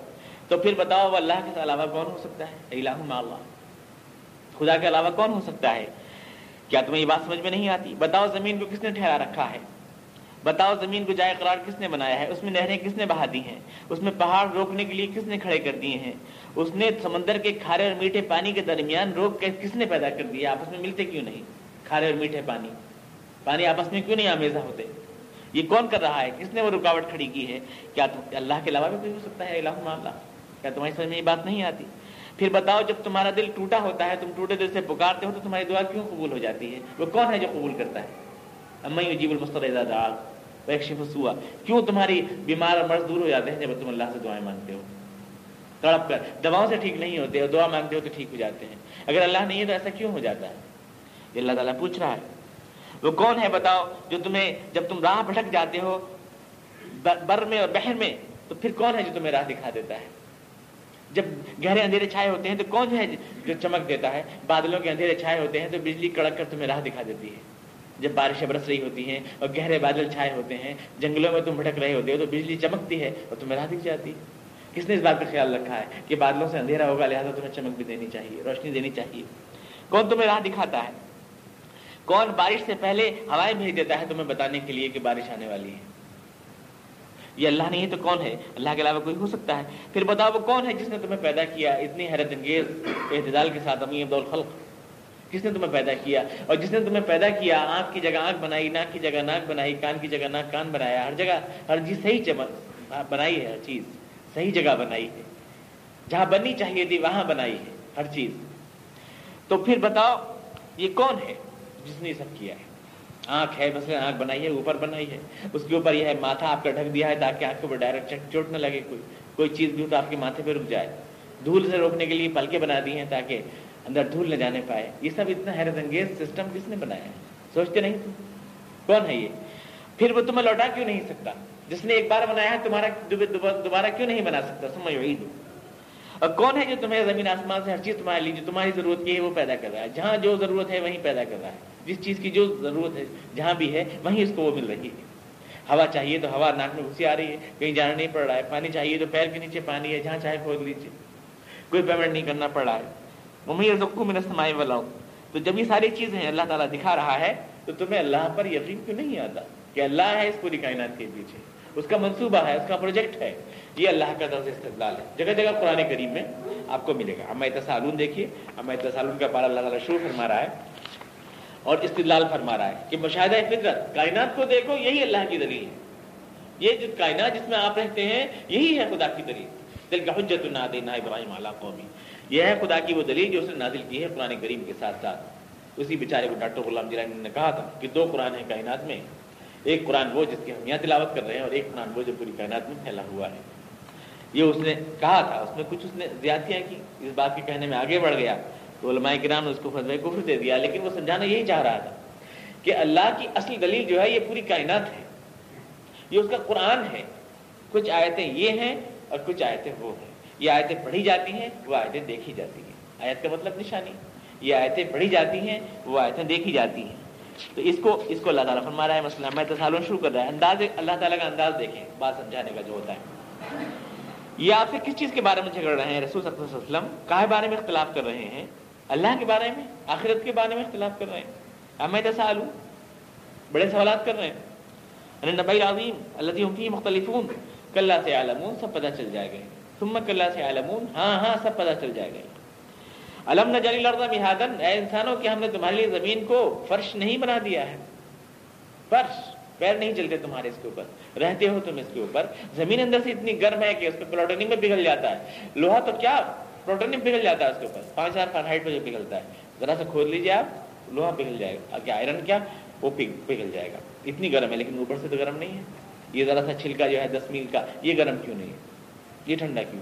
تو پھر بتاؤ وہ اللہ کے علاوہ کون ہو سکتا ہے؟ الہ اللہ خدا کے علاوہ کون ہو سکتا ہے؟ کیا تمہیں یہ بات سمجھ میں نہیں آتی؟ بتاؤ زمین کو کس نے ٹھہرا رکھا ہے؟ بتاؤ زمین کو جائے قرار کس نے بنایا ہے؟ اس میں نہریں کس نے بہا دی ہیں؟ اس میں پہاڑ روکنے کے لیے کس نے کھڑے کر دیے ہیں؟ اس نے سمندر کے کھارے اور میٹھے پانی کے درمیان روک کے کس نے پیدا کر دیا؟ آپس میں ملتے کیوں نہیں؟ کھارے اور میٹھے پانی۔ پانی آپس میں کیوں نہیں آمیزہ ہوتے؟ یہ کون کر رہا ہے؟ کس نے وہ رکاوٹ کھڑی کی ہے؟ کیا اللہ کے علاوہ بھی کوئی ہو سکتا ہے؟ اللہ۔ کیا تمہاری سمجھ میں یہ بات نہیں آتی؟ پھر بتاؤ، جب تمہارا دل ٹوٹا ہوتا ہے، تم ٹوٹے دل سے پکارتے ہو، تو تمہاری دعا کیوں قبول ہو جاتی ہے؟ وہ کون ہے جو قبول کرتا ہے؟ جیب المستر ہوا کیوں تمہاری بیمار اور مرض دور ہو جاتے ہیں جب تم اللہ سے دعائیں مانگتے ہو؟ تڑپ کر۔ دواؤں سے ٹھیک نہیں ہوتے ہو دعا مانگتے ہو تو ٹھیک ہو جاتے ہیں۔ اگر اللہ نہیں ہے تو ایسا کیوں ہو جاتا ہے؟ یہ اللہ تعالیٰ پوچھ رہا ہے۔ وہ کون ہے بتاؤ جو تمہیں جب تم راہ بھٹک جاتے ہو، بر میں اور بہر میں، تو پھر کون ہے جو تمہیں راہ دکھا دیتا ہے؟ جب گہرے اندھیرے چھائے ہوتے ہیں تو کون ہے جو چمک دیتا ہے؟ بادلوں کے اندھیرے چھائے ہوتے ہیں تو بجلی کڑک کر تمہیں راہ دکھا دیتی ہے۔ جب بارشیں برس رہی ہوتی ہیں اور گہرے بادل چھائے ہوتے ہیں، جنگلوں میں تم بھٹک رہے ہوتے ہو تو بجلی چمکتی ہے اور تمہیں راہ دکھ جاتی ہے۔ کس نے اس بات کا خیال رکھا ہے کہ بادلوں سے اندھیرا ہوگا، لہٰذا تمہیں چمک بھی دینی چاہیے، روشنی دینی چاہیے۔ کون تمہیں راہ دکھاتا ہے؟ کون بارش سے پہلے ہوائیں بھیج دیتا ہے تمہیں بتانے کے لیے کہ بارش آنے والی ہے؟ یہ اللہ نہیں ہے تو کون ہے؟ اللہ کے علاوہ کوئی ہو سکتا ہے۔ پھر بتاؤ وہ کون ہے جس نے تمہیں پیدا کیا؟ اتنی حیرت انگیز، اعتدال کے ساتھ، امی عبد الخلق۔ کس نے تمہیں پیدا کیا؟ اور جس نے تمہیں پیدا کیا، آنکھ کی جگہ آنکھ بنائی، ناک کی جگہ ناک بنائی، کان کی جگہ ناک کان بنایا۔ ہر جگہ، ہر چیز صحیح چمک بنائی ہے، ہر چیز صحیح جگہ بنائی ہے۔ جہاں بننی چاہیے تھی، وہاں بنائی ہے، ہر چیز۔ تو پھر بتاؤ، یہ کون ہے؟ جس نے سب کیا ہے۔ آنکھ ہے، مثلا آنکھ بنائی ہے، اوپر بنائی ہے۔ اس کے اوپر یہ ہے، ماتھا آپ کا ڈھک دیا ہے تاکہ آنکھ کے اوپر ڈائریکٹ چوٹ نہ لگے کوئی۔ کوئی چیز بھی ہو تو آپ کے ماتھے پہ رک جائے۔ دھول سے روکنے کے لیے پلکے بنا دی ہیں تاکہ اندر دھول نہ جانے پائے۔ یہ سب اتنا حیرت انگیز سسٹم کس نے بنایا ہے؟ سوچتے نہیں؟ کون ہے یہ؟ پھر وہ تمہیں لوٹا کیوں نہیں سکتا؟ جس نے ایک بار بنایا ہے، تمہارا دوبارہ کیوں نہیں بنا سکتا؟ سمجھ وہی دو اور کون ہے جو تمہیں زمین آسمان سے ہر چیز تمہارے لیے، جو تمہاری ضرورت کی ہے، وہ پیدا کر رہا ہے؟ جہاں جو ضرورت ہے، وہیں پیدا کر رہا ہے۔ جس چیز کی جو ضرورت ہے، جہاں بھی ہے، وہیں اس کو وہ مل رہی ہے۔ ہوا چاہیے تو ہوا، ناک میں گھسی آ رہی ہے، کہیں جانا نہیں پڑ رہا ہے، پانی چاہیے تو پیر کے نیچے پانی ہے، جہاں چاہے کھود لیجیے کوئی پیمنٹ نہیں کرنا پڑ رہا ہے۔ ممی رزقو میں نسمائے والا تو جب یہ ساری چیزیں اللہ تعالیٰ دکھا رہا ہے، تو تمہیں اللہ پر یقین کیوں نہیں آتا کہ اللہ ہے اس پوری کائنات کے پیچھے؟ اس کا منصوبہ ہے، اس کا پروجیکٹ ہے۔ یہ اللہ کا طرف استقبال ہے۔ جگہ جگہ قرآن کریم میں آپ کو ملے گا۔ اما تصالون دیکھیے۔ اما تصالون کا پارا اللہ تعالیٰ شروع فرما رہا ہے۔ اور استدلال فرما رہا ہے کہ مشاہدہ فطرت کائنات کو دیکھو، یہی اللہ کی دلیل ہے۔ یہ جو کائنات جس میں آپ رہتے ہیں، یہی ہے خدا کی دلیل۔ دل کا حجت نہ ابراہیم اعلیٰ قومی۔ یہ ہے خدا کی وہ دلیل جو اس نے نازل کی ہے قرآن کریم کے ساتھ ساتھ۔ اسی بیچارے کو ڈاکٹر غلام جیلانی نے کہا تھا کہ دو قرآن ہیں کائنات میں۔ ایک قرآن وہ جس کی ہم یہاں تلاوت کر رہے ہیں اور ایک قرآن وہ جو پوری کائنات میں پھیلا ہوا ہے۔ یہ اس نے کہا تھا، اس میں کچھ اس نے زیادتیاں کی۔ اس بات کے کہنے میں آگے بڑھ گیا۔ تو علماء کرام نے اس کو فضل کفر دے دیا، لیکن وہ سمجھانا یہی چاہ رہا تھا کہ اللہ کی اصل دلیل جو ہے یہ پوری کائنات ہے، یہ اس کا قرآن ہے۔ کچھ آیتیں یہ ہیں اور کچھ آیتیں وہ ہیں۔ یہ آیتیں پڑھی جاتی ہیں، وہ آیتیں دیکھی جاتی ہیں۔ آیت کا مطلب نشانی۔ یہ آیتیں پڑھی جاتی ہیں، وہ آیتیں دیکھی جاتی ہیں۔ تو اس کو اس کو اللہ تعالیٰ فرما رہا ہے مسئلہ میں تصالون شروع کر رہا ہے۔ انداز، اللہ تعالیٰ کا انداز دیکھیں، بات سمجھانے کا جو ہوتا ہے۔ یہ آپ سے کس چیز کے بارے میں جھگڑ رہے ہیں؟ رسول صلی اللہ علیہ وسلم کہے بارے میں اختلاف کر رہے ہیں؟ اللہ کے بارے میں، آخرت کے بارے میں اختلاف کر رہے ہیں۔ میں تسال ہوں بڑے سوالات کر رہے ہیں۔ نبی عظیم اللہ کی مختلف کلّہ سے عالمون سب پتہ چل جائے گا۔ ثم کلّہ سے عالمون ہاں ہاں سب پتہ چل جائے گا۔ علم نہ جلی لڑتا مہادن اے انسانوں کی ہم نے تمہارے لیے زمین کو فرش نہیں بنا دیا ہے۔ فرش، پیر نہیں چلتے تمہارے اس کے اوپر۔ رہتے ہو تم اس کے اوپر۔ زمین اندر سے اتنی گرم ہے کہ اس پہ پلوٹنی میں پگھل جاتا ہے۔ لوہا تو کیا؟ پروٹونیم پگھل جاتا ہے اس کے اوپر۔ پانچ ہزار فار ہائٹ پہ جو پگھلتا ہے، ذرا سا کھود لیجیے آپ، لوہا پگھل جائے گا۔ کیا آئرن کیا، وہ پگھل جائے گا۔ اتنی گرم ہے، لیکن اوپر سے تو گرم نہیں ہے۔ یہ ذرا سا چھلکا جو ہے، دس میل کا، یہ گرم کیوں نہیں ہے؟ یہ ٹھنڈا کیوں؟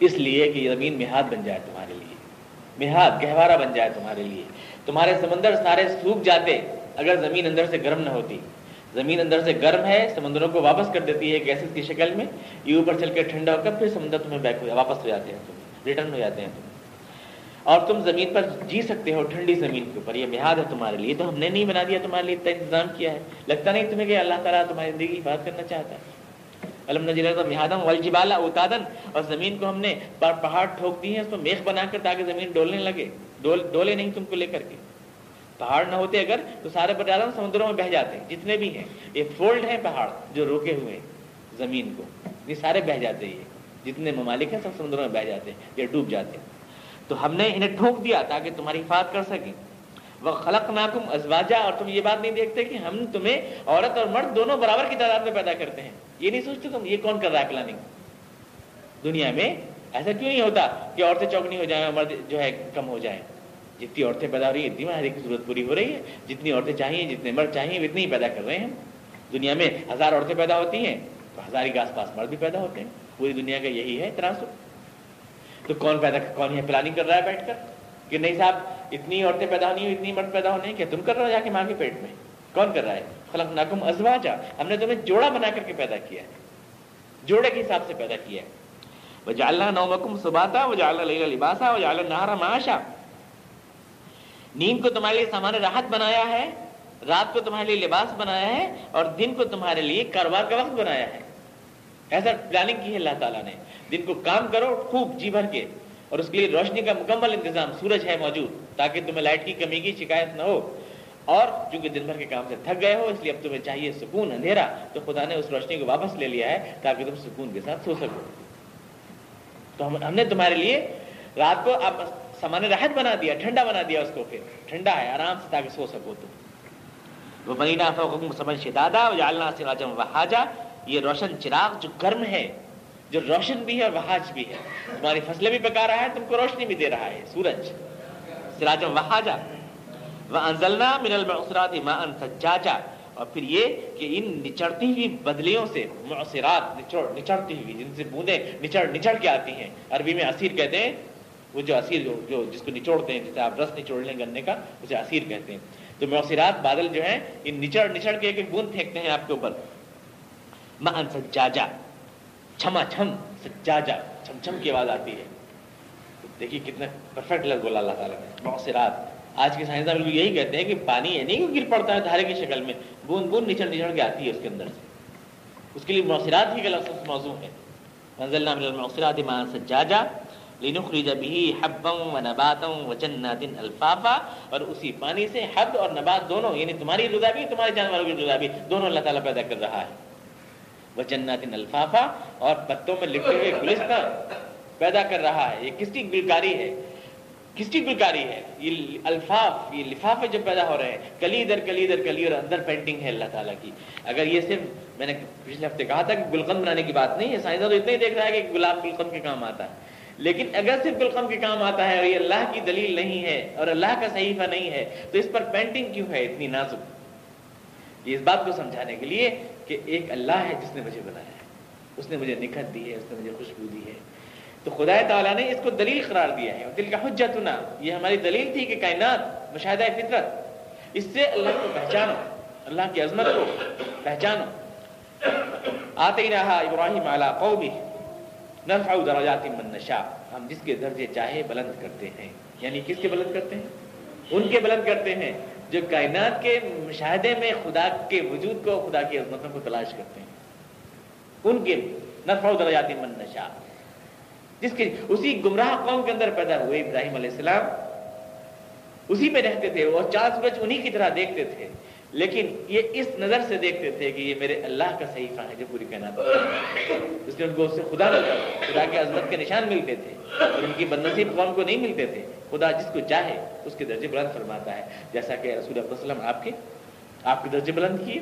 اس لیے کہ یہ زمین مہاد بن جائے تمہارے لیے۔ مہاد گہوارہ بن جائے تمہارے لیے۔ تمہارے سمندر سارے سوکھ جاتے، اگر زمین اندر سے گرم نہ ہوتی۔ زمین اندر سے گرم ہے، سمندروں کو واپس کر دیتی ہے گیسز کی شکل میں، یہ اوپر چل کے ٹھنڈا ہو کر پھر سمندر تمہیں بیک ہو واپس ہو جاتے ہیں تم ریٹرن ہو جاتے ہیں تم اور تم زمین پر جی سکتے ہو ٹھنڈی زمین کے اوپر، یہ محاد ہے تمہارے لیے، تو ہم نے نہیں بنا دیا، تمہارے لیے اتنا انتظام کیا ہے۔ لگتا نہیں تمہیں کہ اللہ تعالیٰ تمہاری زندگی کی حفاظت کرنا چاہتا ہے۔ علم نجی محادم والجبالا اتادن اور زمین کو ہم نے پہاڑ ٹھوک دی ہیں، اس کو میخ بنا کر تاکہ زمین ڈولنے لگے۔ ڈول ڈولے نہیں تم کو لے کر کے۔ پہاڑ نہ ہوتے اگر تو سارے بر سمندروں میں بہ جاتے ہیں۔ جتنے بھی ہیں، یہ فولڈ ہیں پہاڑ جو روکے ہوئے ہیں زمین کو۔ یہ سارے بہ جاتے ہیں۔ جتنے ممالک ہیں، سب سمندروں میں بہ جاتے ہیں یہ ڈوب جاتے ہیں۔ تو ہم نے انہیں ٹھوک دیا تاکہ تمہاری حفاظت کر سکیں۔ وہ خلق ناکم ازواجہ اور تم یہ بات نہیں دیکھتے کہ ہم تمہیں عورت اور مرد دونوں برابر کی تعداد میں پیدا کرتے ہیں۔ یہ نہیں سوچتے تم، یہ کون کر رہا ہے پلاننگ دنیا میں ایسا کیوں نہیں ہوتا کہ عورتیں چوکنی ہو جائیں اور مرد جو ہے کم ہو جائیں؟ جتنی عورتیں پیدا ہو رہی ہیں، اتنی ہر ایک کی ضرورت پوری ہو رہی ہے۔ جتنی عورتیں چاہیے، جتنے مرد چاہیے اتنی ہی پیدا کر رہے ہیں۔ دنیا میں ہزار عورتیں پیدا ہوتی ہیں، تو ہزار ہی کے آس پاس مرد بھی پیدا ہوتے ہیں۔ پوری دنیا کا یہی ہے تناسب۔ تو کون پیدا، کون یہ پلاننگ کر رہا ہے بیٹھ کر؟ کہ نہیں صاحب، اتنی عورتیں پیدا ہونی اتنی مرد پیدا ہونے کیا تم کر رہے ہو جا کے ماں کے پیٹ میں؟ کون کر رہا ہے؟ خلق ناکم ازواجا۔ ہم نے تمہیں جوڑا بنا کر کے پیدا کیا ہے۔ جوڑے کے حساب سے پیدا کیا ہے۔ وہ نومکم سباتا وہ جالنا لباسا وہ نہارا معاشا۔ نیند کو تمہارے لیے سامان راحت بنایا ہے، رات کو تمہارے لیے لباس بنایا ہے اور دن کو تمہارے لیے کاروبار کا وقت بنایا ہے۔ ایسا پلاننگ کی ہے اللہ تعالیٰ نے۔ دن کو کام کرو خوب جی بھر کے اور اس کے لیے روشنی کا مکمل انتظام سورج ہے موجود، تاکہ تمہیں لائٹ کی کمی کی شکایت نہ ہو۔ اور چونکہ دن بھر کے کام سے تھک گئے ہو، اس لیے اب تمہیں چاہیے سکون، اندھیرا۔ تو خدا نے اس روشنی کو واپس لے لیا ہے تاکہ تم سکون کے ساتھ سو سکو۔ تو ہم ہم نے تمہارے لیے رات کو آپ سامان راحت بنا دیا، ٹھنڈا بنا دیا اس کو پھر۔ ٹھنڈا ہے، آرام سے تاکہ سو سکو تم۔ وہ مرینا سمجھ دادا جالنا سراجم وہاجا۔ یہ روشن چراغ جو گرم ہے، جو روشن بھی ہے اور وہاج بھی ہے۔ تمہاری فصلیں بھی پکا رہا ہے، تم کو روشنی بھی دے رہا ہے، سورج۔ سراجم وہاجا۔ وہ انزلنا من المعصرات ماء سجاجا۔ اور پھر یہ کہ ان نچڑتی ہوئی بدلیوں سے، معصرات نچڑ نچڑتی ہوئی، جن سے بوندیں نچڑ نچڑ کے آتی ہیں۔ عربی میں اسیر کہتے ہیں وہ جو اسیر جو, جو جس کو نچوڑتے ہیں جسے آپ رس نچوڑ لیں گنے کا اسے اسیر کہتے ہیں۔ تو معصرات بادل جو ہیں ان نچڑ نچڑ کے ایک ایک بوند پھینکتے ہیں آپ کے اوپر۔ ماء سجاجا چھما چھم سجاجا چھم چھم کی آواز آتی ہے۔ دیکھیے کتنا پرفیکٹ لفظ بولا اللہ تعالیٰ نے۔ معصرات آج کے سائنسدان بالکل یہی کہتے ہیں کہ پانی یعنی ہے نہیں گر پڑتا ہے دھارے کی شکل میں۔ بوند بوند نچڑ نچڑ کے آتی ہے اس کے اندر سے۔ اس کے لیے موثرات ہی کا لفظ موضوع ہے۔ منزل من الموثرات ما سجاجا لنخرج به حبا ونباتا وجنات الفافا اور اسی پانی سے حب اور نبات دونوں یعنی تمہاری غذا بھی، تمہارے جانوروں کی غذا بھی، دونوں اللہ تعالیٰ پیدا کر رہا ہے۔ وجنات الفافا اور پتوں میں لکھے ہوئے گلستان پیدا کر رہا ہے۔ یہ کس کی گلکاری ہے؟ کس کی گلکاری ہے؟ یہ الفاف، یہ لفافے جو پیدا ہو رہے ہیں۔ کلی در کلی در کلی اور اندر پینٹنگ ہے اللہ تعالیٰ کی۔ اگر یہ صرف، میں نے پچھلے ہفتے کہا تھا کہ گلقند بنانے کی بات نہیں ہے، سائنسدان تو اتنا ہی دیکھ رہا ہے کہ گلاب گلقند کے کام آتا ہے۔ لیکن اگر صرف گلقند کے کام آتا ہے اور یہ اللہ کی دلیل نہیں ہے اور اللہ کا صحیفہ نہیں ہے، تو اس پر پینٹنگ کیوں ہے اتنی نازک؟ یہ اس بات کو سمجھانے کے لیے کہ ایک اللہ ہے جس نے مجھے بنایا ہے، اس نے مجھے نکھت دی ہے، اس نے مجھے خوشبو دی ہے۔ تو خدا تعالیٰ نے اس کو دلیل قرار دیا ہے۔ دل کا حجتنا، یہ ہماری دلیل تھی کہ کائنات مشاہدہ فطرت، اس سے اللہ کو پہچانو، اللہ کی عظمت کو پہچانو۔ آتے ہی رہا ابراہیم اعلیٰ قومی نرفع درجات من نشا ہم جس کے درجے چاہے بلند کرتے ہیں۔ یعنی کس کے بلند کرتے ہیں؟ ان کے بلند کرتے ہیں۔ جو کائنات کے مشاہدے میں خدا کے وجود کو، خدا کی عظمتوں کو تلاش کرتے ہیں۔ ان کے نرفع درجات من نشا جس کے، اسی گمراہ قوم کے اندر پیدا ہوئے ابراہیم علیہ السلام۔ اسی میں رہتے تھے اور چار سورج انہی کی طرح دیکھتے تھے۔ لیکن یہ اس نظر سے دیکھتے تھے کہ یہ میرے اللہ کا صحیفہ ہے جو پوری کائنات اس لیے ان کو اس سے خدا نظر خدا کے عظمت کے نشان ملتے تھے اور ان کی بدنصیب قوم کو نہیں ملتے تھے۔ خدا جس کو چاہے اس کے درجے بلند فرماتا ہے۔ جیسا کہ رسول اللہ وسلم آپ کے آپ کے درجے بلند کیے۔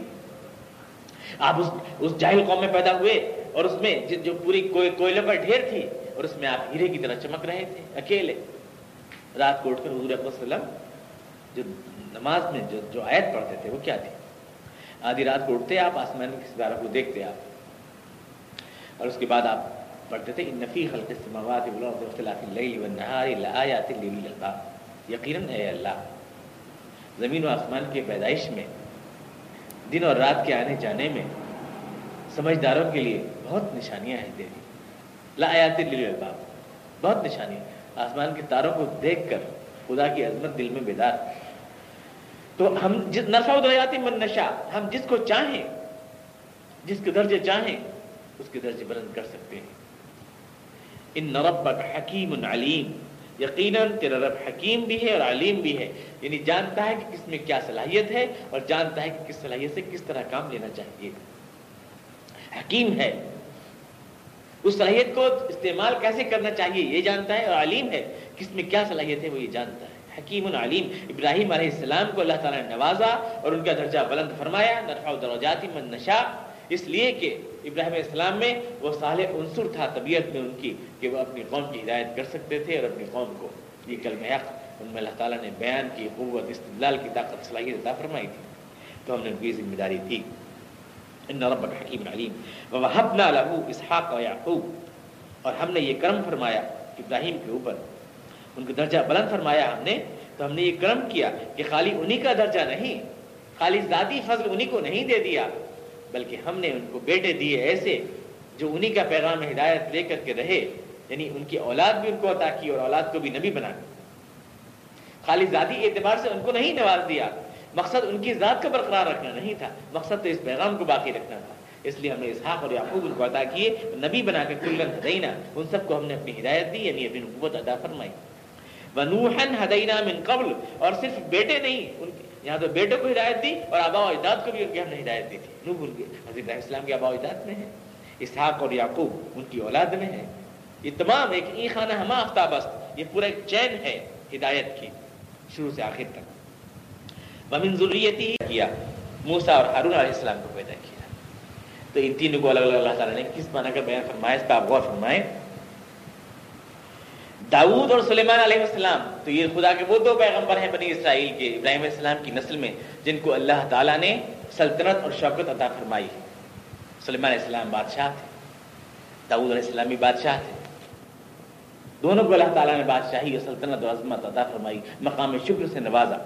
آپ اس اس جاہل قوم میں پیدا ہوئے اور اس میں جو پوری کوئلے پر ڈھیر تھی اور اس میں آپ ہیرے کی طرح چمک رہے تھے، اکیلے۔ رات کو اٹھ کر حضور وسلم جو نماز میں جو جو آیت پڑھتے تھے، وہ کیا تھی؟ آدھی رات کو اٹھتے آپ، آسمان کے ستارہ کو دیکھتے آپ۔ اور اس کے بعد آپ پڑھتے تھے، ان نفی خلق السماوات والارض واختلاف اللیل والنہار لآیات لأولی الالباب یقیناً اے اللہ، زمین و آسمان کی پیدائش میں، دن اور رات کے آنے جانے میں، سمجھداروں کے لیے بہت نشانیاں ہیں تیری۔ لایات للباب بہت نشانی۔ آسمان کے تاروں کو دیکھ کر خدا کی عظمت دل میں بیدار۔ تو ہم جس نفع دریاتی من نشا ہم جس کو چاہیں، جس کے درجے چاہیں، اس کے درجے بلند کر سکتے ہیں۔ ان نربک حکیم علیم، یقیناً تیرا رب حکیم بھی ہے اور علیم بھی ہے۔ یعنی جانتا ہے کہ کس میں کیا صلاحیت ہے اور جانتا ہے کہ کس صلاحیت سے کس طرح کام لینا چاہیے۔ حکیم ہے۔ اس صلاحیت کو استعمال کیسے کرنا چاہیے یہ جانتا ہے اور علیم ہے۔ کس میں کیا صلاحیت ہے وہ یہ جانتا ہے۔ حکیم العلیم. ابراہیم علیہ السلام کو اللہ تعالیٰ نے نوازا اور ان کا درجہ بلند فرمایا، نرفع دروجاتی من نشا اس لیے کہ ابراہیم علیہ السلام میں وہ صالح عنصر تھا، طبیعت میں ان کی، کہ وہ اپنی قوم کی ہدایت کر سکتے تھے اور اپنی قوم کو یہ کلمہ حق ان میں اللہ تعالیٰ نے بیان کی، قوت، استدلال کی طاقت، صلاحیت عطا فرمائی تھی۔ تو ہم نے ان کی ذمہ داری تھی۔ ان رب حکیم علیم۔ وحبنا لہو اسحاق و یعقوب۔ اور ہم نے یہ کرم فرمایا ابراہیم کے اوپر۔ ان کا درجہ بلند فرمایا ہم نے، تو ہم نے یہ کرم کیا کہ خالی انہی کا درجہ نہیں، خالی ذاتی فضل انہی کو نہیں دے دیا، بلکہ ہم نے ان کو بیٹے دیے ایسے جو انہی کا پیغام ہدایت لے کر کے رہے یعنی ان کی اولاد بھی ان کو عطا کی اور اولاد کو بھی نبی بنا خالی ذاتی اعتبار سے ان کو نہیں نواز دیا، مقصد ان کی ذات کو برقرار رکھنا نہیں تھا، مقصد تو اس پیغام کو باقی رکھنا تھا۔ اس لیے ہم نے اسحاق اور یعقوب ان کو عطا کیے، نبی بنا کے کلن ہدینا ان سب کو ہم نے اپنی ہدایت دی یعنی اپنی نبوت ادا فرمائی۔ ونوحن ہدینا من قبل، اور صرف بیٹے نہیں، ان یہاں تو بیٹوں کو ہدایت دی، اور آبا و اجداد کو بھی ان کی ہم نے ہدایت دی تھی۔ نوح ان کے حضرت علیہ السلام کے آبا و اجداد میں ہے اسحاق اور یعقوب ان کی اولاد میں ہے یہ تمام ایک ای خانہ ہما افتابست یہ پورا ایک چین ہے ہدایت کی، شروع سے آخر تک۔ ومن ضروریتی کیا موسا اور ہارون علیہ السلام کو پیدا کیا۔ تو ان تینوں کو الگ الگ اللہ تعالیٰ نے کس معنی کا بیان فرمایا، اس پہ آپ غور فرمائیں۔ داود اور سلیمان علیہ السلام، تو یہ خدا کے وہ دو پیغمبر ہیں بنی اسرائیل کے ابراہیم علیہ السلام کی نسل میں، جن کو اللہ تعالیٰ نے سلطنت اور شوکت عطا فرمائی سلیمان علیہ السلام بادشاہ تھے داود علیہ السلام بھی بادشاہ تھے۔ دونوں کو اللہ تعالیٰ نے بادشاہی اور سلطنت اور عظمت عطا فرمائی، مقام شکر سے نوازا۔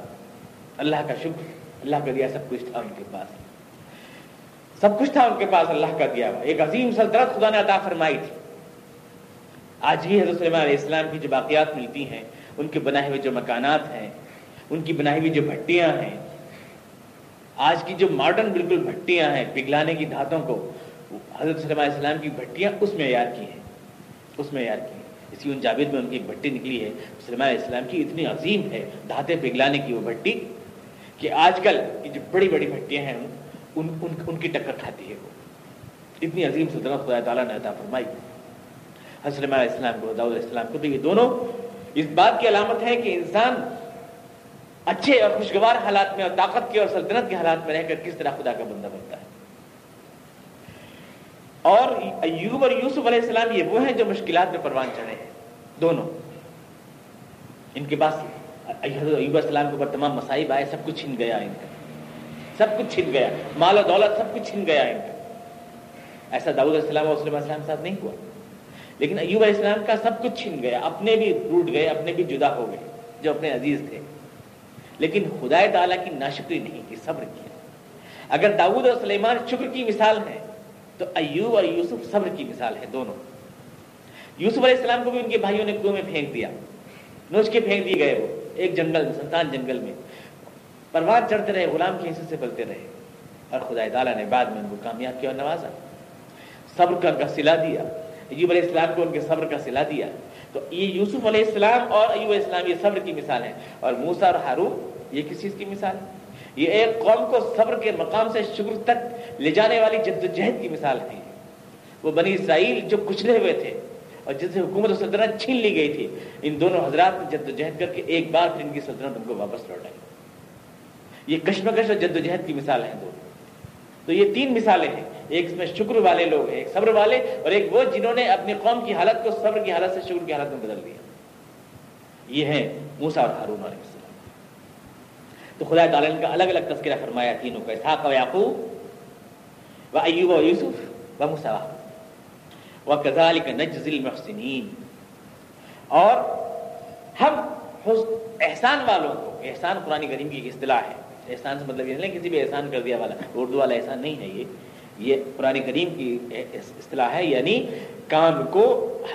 اللہ کا شکر، اللہ کا دیا سب کچھ تھا ان کے پاس۔ سب کچھ تھا ان کے پاس، اللہ کا دیا۔ ہوا ایک عظیم سلطنت خدا نے عطا فرمائی تھی۔ آج بھی حضرت سلیمان علیہ السلام کی جو باقیات ملتی ہیں ان کے بنائے ہوئے جو مکانات ہیں ان کی بنائی ہوئی جو بھٹیاں ہیں آج کی جو ماڈرن بالکل بھٹیاں ہیں پگلانے کی دھاتوں کو حضرت سلیمان علیہ السلام کی بھٹیاں اس میں یار کی ہیں اس میں یار کی ہیں۔ اسی ان جاوید میں ان کی ایک بھٹی نکلی ہے۔ سلیمان علیہ السلام کی اتنی عظیم ہے دھاتے پگلانے کی وہ بھٹی کہ آج کل کی جو بڑی بڑی بھٹیاں ہیں ان ان, ان کی ٹکر کھاتی ہے وہ۔ اتنی عظیم سلطنت خدا تعالیٰ نے عطا فرمائی۔ حضرت علیہ السلام کو، داؤد علیہ السلام کو۔ تو یہ دونوں اس بات کی علامت ہے کہ انسان اچھے اور خوشگوار حالات میں اور طاقت کے اور سلطنت کے حالات میں رہ کر کس طرح خدا کا بندہ بنتا ہے۔ اور ایوب اور یوسف علیہ السلام یہ وہ ہیں جو مشکلات میں پروان چڑھے ہیں، دونوں۔ ان کے پاس حضرت ایوب السلام کے اوپر تمام مسائب آئے، سب کچھ چھن گیا ان کا۔ سب کچھ چھن گیا۔ مال و دولت، سب کچھ چھن گیا ان کا۔ ایسا داؤد علیہ السلام اور وسلم السلام ساتھ نہیں ہوا۔ لیکن ایوب علیہ السلام کا سب کچھ چھن گیا، اپنے بھی ٹوٹ گئے، اپنے بھی جدا ہو گئے، جو اپنے عزیز تھے۔ لیکن خدا تعالیٰ کی ناشکری نہیں، کی صبر کیا اگر داود اور سلیمان شکر کی مثال ہے تو ایوب اور یوسف صبر کی مثال ہے دونوں۔ یوسف علیہ السلام کو بھی ان کے بھائیوں نے کنویں میں پھینک دیا۔ نوچ کے پھینک دیے گئے وہ، ایک جنگل میں سنتان جنگل میں۔ پروان چڑھتے رہے، غلام کے حصے سے بلتے رہے۔ اور خدا تعالیٰ نے بعد میں ان کو کامیاب کیا اور نوازا۔ صبر کا سلا دیا۔ ایوب علیہ السلام کو ان کے صبر کا سلا دیا۔ تو یہ یوسف علیہ السلام اور ایوب علیہ السلام یہ صبر کی مثال ہے اور موسا اور ہارون، یہ کس چیز کی مثال؟ ہے یہ ایک قوم کو صبر کے مقام سے شکر تک لے جانے والی جد و جہد کی مثال ہے وہ بنی اسرائیل جو کچلے ہوئے تھے اور جس سے حکومت و سلطنت چھین لی گئی تھی، ان دونوں حضرات نے جد و جہد کر کے ایک بار پھر ان کی سلطنت ان کو واپس لوٹائی۔ یہ کشمکش اور جد و جہد کی مثال ہے دونوں تو یہ تین مثالیں ہیں۔ ایک اس میں شکر والے لوگ ہیں، ایک صبر والے، اور ایک وہ جنہوں نے اپنی قوم کی حالت کو صبر کی حالت سے شکر کی حالت میں بدل دیا۔ یہ ہے موسا اور ہارون علیہ السلام۔ تو خدا تعالیٰ نے کا الگ الگ تذکرہ فرمایا، تینوں کا، اسحاق و یعقوب و ایوب و یوسف و موسا و کزال کا نجزل محسنین اور ہم احسان والوں کو، احسان قرآن کریم کی اصطلاح ہے۔ احسان سے مطلب یہ نہیں کسی بھی احسان کر دیا والا، اردو والا احسان نہیں ہے یہ۔ یہ قرآن کریم کی اصطلاح ہے یعنی کام کو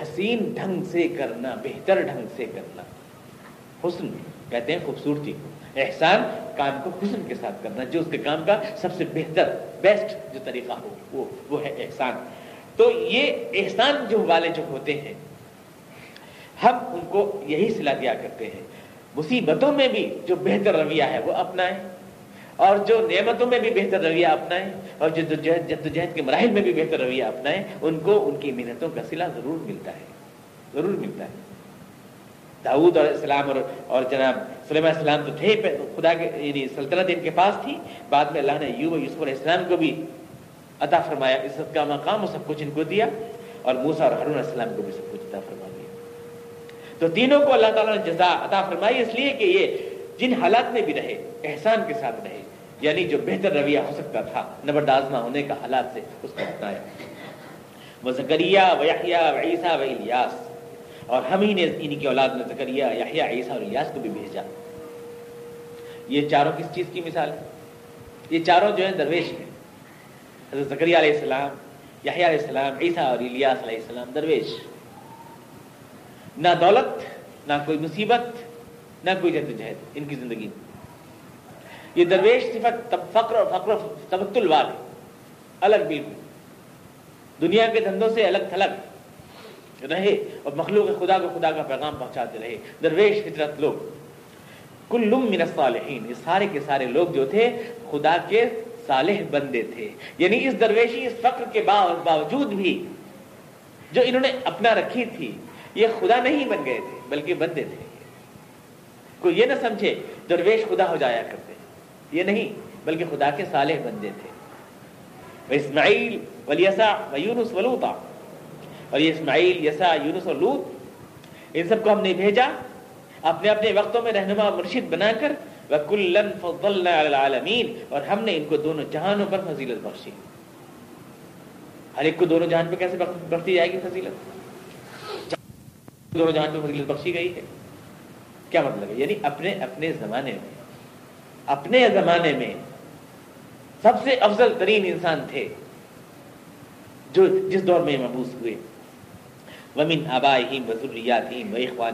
حسین ڈھنگ سے کرنا، بہتر ڈھنگ سے کرنا۔ حسن، کہتے ہیں خوبصورتی احسان کام کو حسن کے ساتھ کرنا، جو اس کے کام کا سب سے بہتر بیسٹ جو طریقہ ہو، وہ وہ ہے احسان۔ تو یہ احسان جو والے جو ہوتے ہیں، ہم ان کو یہی صلاح دیا کرتے ہیں۔ مصیبتوں میں بھی جو بہتر رویہ ہے، وہ اپنائیں اور جو نعمتوں میں بھی بہتر رویہ اپنائیں اور جد جہد جد جہد کے مراحل میں بھی بہتر رویہ اپنائیں، ان کو ان کی محنتوں کا صلہ ضرور ملتا ہے۔ ضرور ملتا ہے۔ داود اور اسلام اور اور جناب سلیمان السلام تو تھے خدا کے یعنی سلطنت ان کے پاس تھی۔ بعد میں اللہ نے یوب یوسف علیہ السلام کو بھی عطا فرمایا عزت کا مقام وہ سب کچھ ان کو دیا اور موسا اور ہرون السلام کو بھی سب کچھ عطا فرما دیا۔ تو تینوں کو اللہ تعالیٰ نے جزا عطا فرمائی، اس لیے کہ یہ جن حالات میں بھی رہے، احسان کے ساتھ رہے۔ یعنی جو بہتر رویہ ہو سکتا تھا نبردازمہ ہونے کا حالات سے اس کو اپنایا وہ زکریہ و یحییٰ و عیسیٰ و الیاس۔ اور ہم ہی نے ان کی اولاد میں زکریہ یحییٰ عیسیٰ اور الیاس کو بھی بھیجا۔ یہ چاروں کس چیز کی مثال ہے؟ یہ چاروں جو ہیں درویش ہیں۔ حضرت زکریہ علیہ السلام یحییٰ علیہ السلام، عیسیٰ اور الیاس علیہ السلام، درویش۔ نہ دولت، نہ کوئی مصیبت، نہ کوئی جد جہد، ان کی زندگی۔ میں یہ درویش صفت فقر اور فقر تبتل والے، الگ بالکل۔ دنیا کے دھندوں سے الگ تھلگ۔ رہے اور مخلوق خدا کو خدا کا پیغام پہنچاتے رہے۔ درویش فطرت لوگ۔ کل من الصالحین، یہ سارے کے سارے لوگ جو تھے، خدا کے صالح بندے تھے۔ یعنی اس درویشی، اس فقر کے باوجود بھی جو انہوں نے اپنا رکھی تھی، یہ خدا نہیں بن گئے تھے، بلکہ بندے تھے۔ کوئی یہ نہ سمجھے، درویش خدا ہو جایا کرتے۔ یہ نہیں، بلکہ خدا کے صالح بندے تھے۔ اسماعیل ولیسا و یونس ولوتا اور یہ اسماعیل یسا یونس اور لوت ان سب کو ہم نے بھیجا اپنے اپنے وقتوں میں رہنما مرشد بنا کر۔ وَكُلًّا فَضَّلْنَا عَلَى الْعَالَمِينَ اور ہم نے ان کو دونوں جہانوں پر فضیلت بخشی۔ ہر ایک کو دونوں جہان پہ کیسے بخشی جائے گی فضیلت؟ دونوں جہان پہ فضیلت بخشی گئی ہے۔ کیا مطلب ہے؟ یعنی اپنے اپنے زمانے میں اپنے زمانے میں سب سے افضل ترین انسان تھے جو جس دور میں مبوس ہوئے۔ ومن آبائہم وذریاتہم و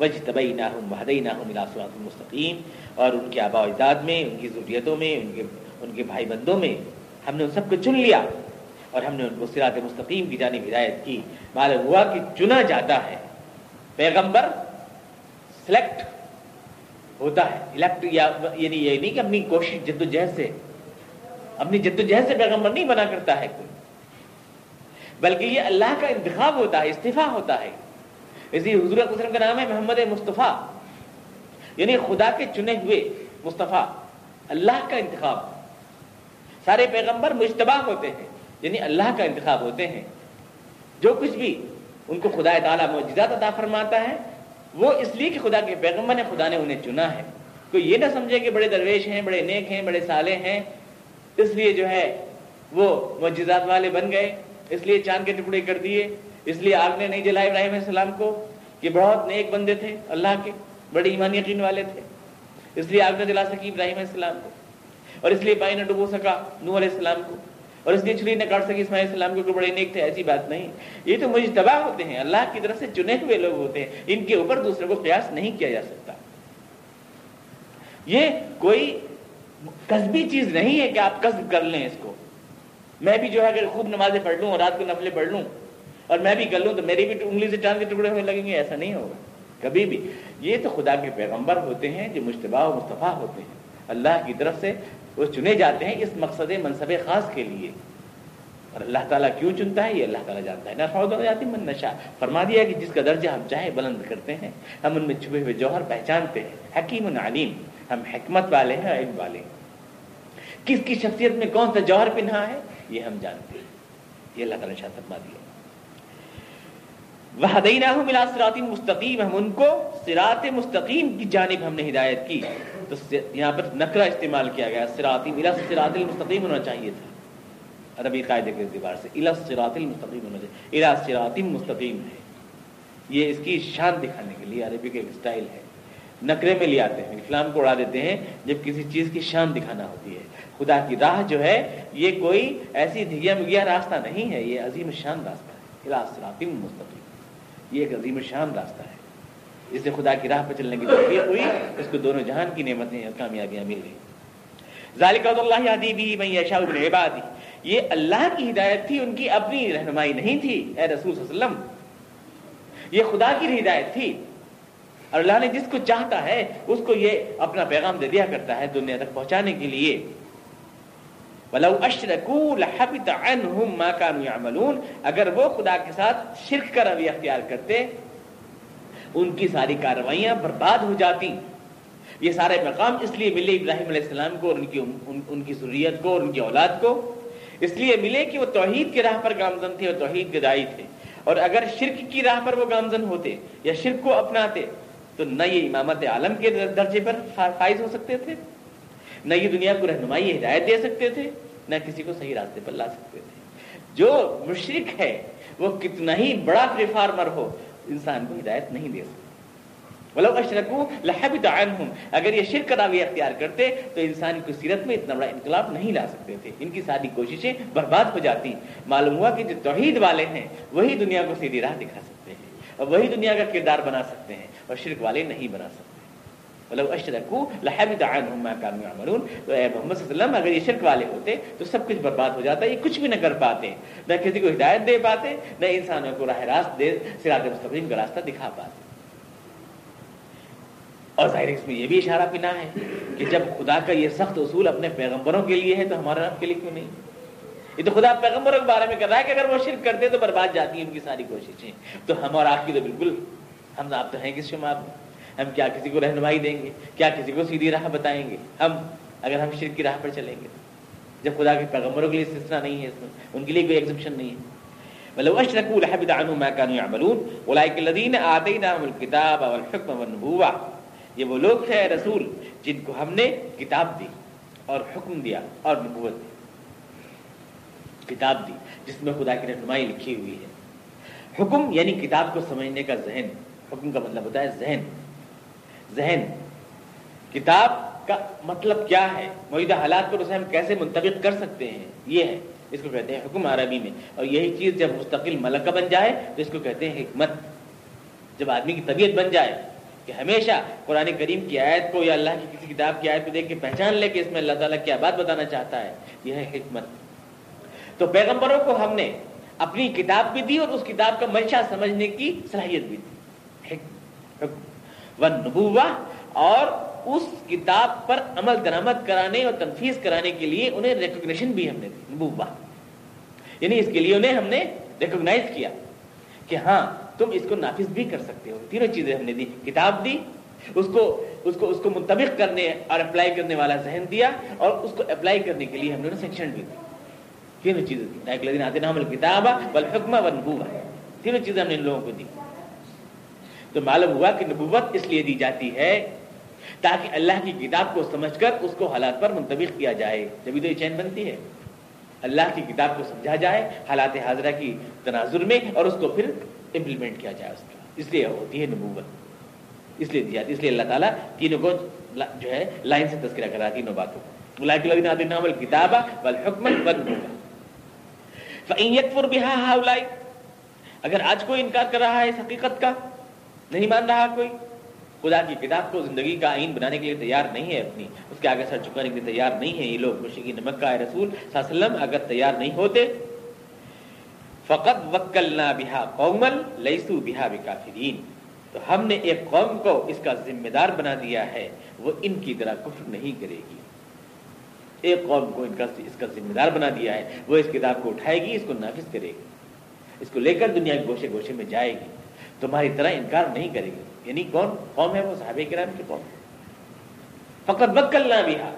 وجتبیناہم وہدیناہم الى صراط المستقیم اور ان کے آبا اجداد میں، ان کی ضروریتوں میں، ان کے ان کے بھائی بندوں میں ہم نے ان سب کو چن لیا اور ہم نے ان کو صراط مستقیم کی جانب ہدایت کی۔ معلوم ہوا کہ چنا جاتا ہے۔ پیغمبر سلیکٹ ہوتا ہے. الیکٹ یا یعنی یہ نہیں کہ اپنی کوشش جد و جہد سے اپنی جد و جہد سے پیغمبر نہیں بنا کرتا ہے کوئی. بلکہ یہ اللہ کا انتخاب ہوتا ہے استفاع ہوتا ہے. اسی حضور وسلم کا نام ہے محمد مصطفیٰ. یعنی خدا کے چنے ہوئے مصطفیٰ. اللہ کا انتخاب. سارے پیغمبر مشتبہ ہوتے ہیں. یعنی اللہ کا انتخاب ہوتے ہیں. جو کچھ بھی ان کو خدا تعالیٰ معجزات عطا فرماتا ہے وہ اس لیے کہ خدا کے پیغمبر نے خدا نے انہیں چنا ہے۔ کوئی یہ نہ سمجھے کہ بڑے درویش ہیں، بڑے نیک ہیں، بڑے سالے ہیں، اس لیے جو ہے وہ معجزات والے بن گئے۔ اس لیے چاند کے ٹکڑے کر دیے۔ اس لیے آگ نے نہیں جلایا ابراہیم علیہ السلام کو کہ بہت نیک بندے تھے، اللہ کے بڑے ایمان یقین والے تھے۔ اس لیے آگ نہ جلا سکی ابراہیم علیہ السلام کو۔ اور اس لیے پانی نہ ڈبو سکا نو علیہ السلام کو۔ اور اس لیے چھری نہ کاٹ سکی اسماعیل السلام کو بڑے نیک تھے، ایسی بات نہیں۔ یہ تو مجھے تباہ ہوتے ہیں، اللہ کی طرف سے چنے ہوئے لوگ ہوتے ہیں، ان کے اوپر دوسرے کو قیاس نہیں کیا جا سکتا۔ یہ کوئی قصبی چیز نہیں ہے کہ آپ قصب کر لیں اس کو۔ میں بھی جو ہے اگر خوب نمازیں پڑھ لوں اور رات کو نفلیں پڑھ لوں اور میں بھی کر لوں تو میری بھی انگلی سے چاند کے ٹکڑے ہونے لگیں گے، ایسا نہیں ہوگا۔ کبھی بھی۔ یہ تو خدا کے پیغمبر ہوتے ہیں جو مشتبہ و مصطفیٰ ہوتے ہیں۔ اللہ کی طرف سے وہ چنے جاتے ہیں اس مقصد منصب خاص کے لیے۔ اور اللہ تعالیٰ کیوں چنتا ہے؟ یہ اللہ تعالیٰ جانتا ہے۔ نہ جاتی من نشا فرما دیا کہ جس کا درجہ ہم چاہے بلند کرتے ہیں، ہم ان میں چھپے ہوئے جوہر پہچانتے ہیں۔ حکیم علیم۔ ہم حکمت والے ہیں علم والے ہیں۔ کس کی شخصیت میں کون سا جوہر پنہا ہے؟ یہ ہم جانتے ہیں۔ یہ اللہ تعالیٰ شاہ فرما دیا۔ وہ ملا سرات مستقیم ہم ان کو سرات مستقیم کی جانب ہم نے ہدایت کی۔ تو یہاں پر نکرا استعمال کیا گیا سراتی ملا سرات المستقیم ہونا چاہیے تھا۔ عربی قاعدے کے اعتبار سے الا سرات المستقیم ہونا چاہیے۔ الا سرات مستقیم ہے۔ یہ اس کی شان دکھانے کے لیے عربی کا ایک اسٹائل ہے۔ نکرے میں لے آتے ہیں، اسلام کو اڑا دیتے ہیں جب کسی چیز کی شان دکھانا ہوتی ہے۔ خدا کی راہ جو ہے، یہ کوئی ایسی دھیا مگیا راستہ نہیں ہے، یہ عظیم شان راستہ ہے۔ الا سرات مستقیم یہ ایک عظیم شان راستہ ہے۔ اس سے خدا کی راہ پہ چلنے کی توفیق ہوئی، اس کو دونوں جہان کی نعمتیں اور کامیابیاں مل گئی ذالک اللہ ادیبی میں یشاء ابن عبادی۔ یہ اللہ کی ہدایت تھی، ان کی اپنی رہنمائی نہیں تھی، اے رسول صلی اللہ علیہ وسلم۔ یہ خدا کی ہدایت تھی۔ اور اللہ نے جس کو چاہتا ہے، اس کو یہ اپنا پیغام دے دیا کرتا ہے دنیا تک پہنچانے کے لیے۔ ولو اشرکوا لحبط عنهم ما كانوا يعملون اگر وہ خدا کے ساتھ شرک کا رویہ اختیار کرتے ان کی ساری کارروائیاں برباد ہو جاتی۔ یہ سارے مقام اس لیے ملے ابراہیم علیہ السلام کو اور ان کی ان, ان کی ضروریت کو اور ان کی اولاد کو۔ اس لیے ملے کہ وہ توحید کے راہ پر گامزن تھے اور توحید کے تھے۔ اور اگر شرک کی راہ پر وہ گامزن ہوتے یا شرک کو اپناتے تو نہ یہ امامت عالم کے درجے پر فائز ہو سکتے تھے۔ نہ یہ دنیا کو رہنمائی ہدایت دے سکتے تھے، نہ کسی کو صحیح راستے پر لا سکتے تھے۔ جو مشرق ہے، وہ کتنا ہی بڑا فارمر ہو، انسان کو ہدایت نہیں دے سکتا۔ اشرکو لحبت عنہم اگر یہ شرک کا اختیار کرتے، تو انسان کی سیرت میں اتنا بڑا انقلاب نہیں لا سکتے تھے۔ ان کی ساری کوششیں برباد ہو جاتی۔ معلوم ہوا کہ جو توحید والے ہیں، وہی دنیا کو سیدھی راہ دکھا سکتے ہیں اور وہی دنیا کا کردار بنا سکتے ہیں اور شرک والے نہیں بنا سکتے۔ اشرکو لحبت عنہم ما كانوا يعملون تو اے محمد صلی اللہ علیہ وسلم، اگر یہ شرک والے ہوتے تو سب کچھ برباد ہو جاتا، یہ کچھ بھی نہ کر پاتے، نہ کسی کو ہدایت دے پاتے، نہ انسانوں کو راہ راست دے سراط مستقیم کا راستہ دکھا پاتے۔ اور ظاہر اس میں یہ بھی اشارہ پنا ہے کہ جب خدا کا یہ سخت اصول اپنے پیغمبروں کے لیے ہے تو ہمارے آپ کے لیے کیوں نہیں؟ یہ تو خدا پیغمبروں کے بارے میں کر رہا ہے کہ اگر وہ شرک کرتے تو برباد جاتی ہیں ان کی ساری کوششیں۔ تو ہم اور آپ کی تو بالکل ہم آپ تو ہیں کس شمار میں؟ ہم کیا کسی کو رہنمائی دیں گے؟ کیا کسی کو سیدھی راہ بتائیں گے؟ ہم، اگر ہم شرک کی راہ پر چلیں گے۔ جب خدا کے پیغمبروں کے لیے سلسلہ نہیں ہے اس میں، ان کے لیے کوئی ایگزمپشن نہیں ہے۔ ولو اشركوا لحبط عنهم ما كانوا يعملون اولئك الذين اتيناهم الكتاب والحكم والنبوه یہ وہ لوگ تھے رسول جن کو ہم نے کتاب دی اور حکم دیا اور نبوت دی۔ کتاب دی، جس میں خدا کی رہنمائی لکھی ہوئی ہے۔ حکم یعنی کتاب کو سمجھنے کا ذہن۔ حکم کا مطلب ہوتا ہے ذہن۔ ذہن۔ کتاب کا مطلب کیا ہے؟ موجودہ حالات پر اسے ہم کیسے منتخب کر سکتے ہیں؟ یہ ہے، اس کو کہتے ہیں حکم عربی میں۔ اور یہی چیز جب مستقل ملکہ بن جائے، تو اس کو کہتے ہیں حکمت۔ جب آدمی کی طبیعت بن جائے کہ ہمیشہ قرآن کریم کی آیت کو یا اللہ کی کسی کتاب کی آیت کو دیکھ کے پہچان لے کہ اس میں اللہ تعالیٰ کیا بات بتانا چاہتا ہے، یہ ہے حکمت۔ تو پیغمبروں کو ہم نے اپنی کتاب بھی دی اور اس کتاب کا منشا سمجھنے کی صلاحیت بھی دی۔ حکم حکم۔ نبوا اور اس کتاب پر عمل درآمد کرانے اور تنفیذ کرانے کے لیے انہیں ریکوگنیشن بھی ہم نے دی نبوا یعنی اس کے لیے انہیں ہم نے ریکوگنائز کیا کہ ہاں تم اس کو نافذ بھی کر سکتے ہو۔ تینوں چیزیں ہم نے دی، کتاب دی، اس کو اس کو اس کو منطبق کرنے اور اپلائی کرنے والا ذہن دیا اور اس کو اپلائی کرنے کے لیے ہم نے سیکشن بھی دی تینوں چیزیں دی۔ آتے نام الکتاب والحکمہ والنبوہ۔ تینوں چیزیں ہم نے ان لوگوں کو دی۔ تو معلوم ہوا کہ نبوت اس لیے دی جاتی ہے تاکہ اللہ کی کتاب کو سمجھ کر اس کو حالات پر منتبق کیا جائے۔ جبھی تو یہ چین بنتی ہے۔ اللہ کی کتاب کو سمجھا جائے، حالات حاضرہ کی تناظر میں اور اس کو پھر امپلیمنٹ کیا جائے اس کا اس لیے ہوتی ہے نبوت۔ اس لیے دیا اس لیے اللہ تعالیٰ تینوں کو جو ہے، لائن سے تذکرہ کرا تینوں باتوں کو۔ کتاب اگر آج کوئی انکار کر رہا ہے اس حقیقت کا نہیں مان رہا کوئی۔ خدا کی کتاب کو زندگی کا آئین بنانے کے لیے تیار نہیں ہے اپنی۔ اس کے آگے سر چکانے کے لیے تیار نہیں ہے۔ یہ لوگ مشرقی نمک کا رسول صلی اللہ علیہ وسلم اگر تیار نہیں ہوتے۔ فقط وکل نہ بہا قومل لئیسو بہا بکافرین۔ تو ہم نے ایک قوم کو اس کا ذمہ دار بنا دیا ہے۔ وہ ان کی طرح کفر نہیں کرے گی۔ ایک قوم کو ان کا اس کا ذمہ دار بنا دیا ہے۔ وہ اس کتاب کو اٹھائے گی، اس کو نافذ کرے گی۔ اس کو لے کر دنیا کے گوشے گوشے میں جائے گی۔ تمہاری طرح انکار نہیں کرے گی یعنی کون؟ قوم ہے وہ صحابہ کرام کی قوم۔ فقط وکل نہ بہا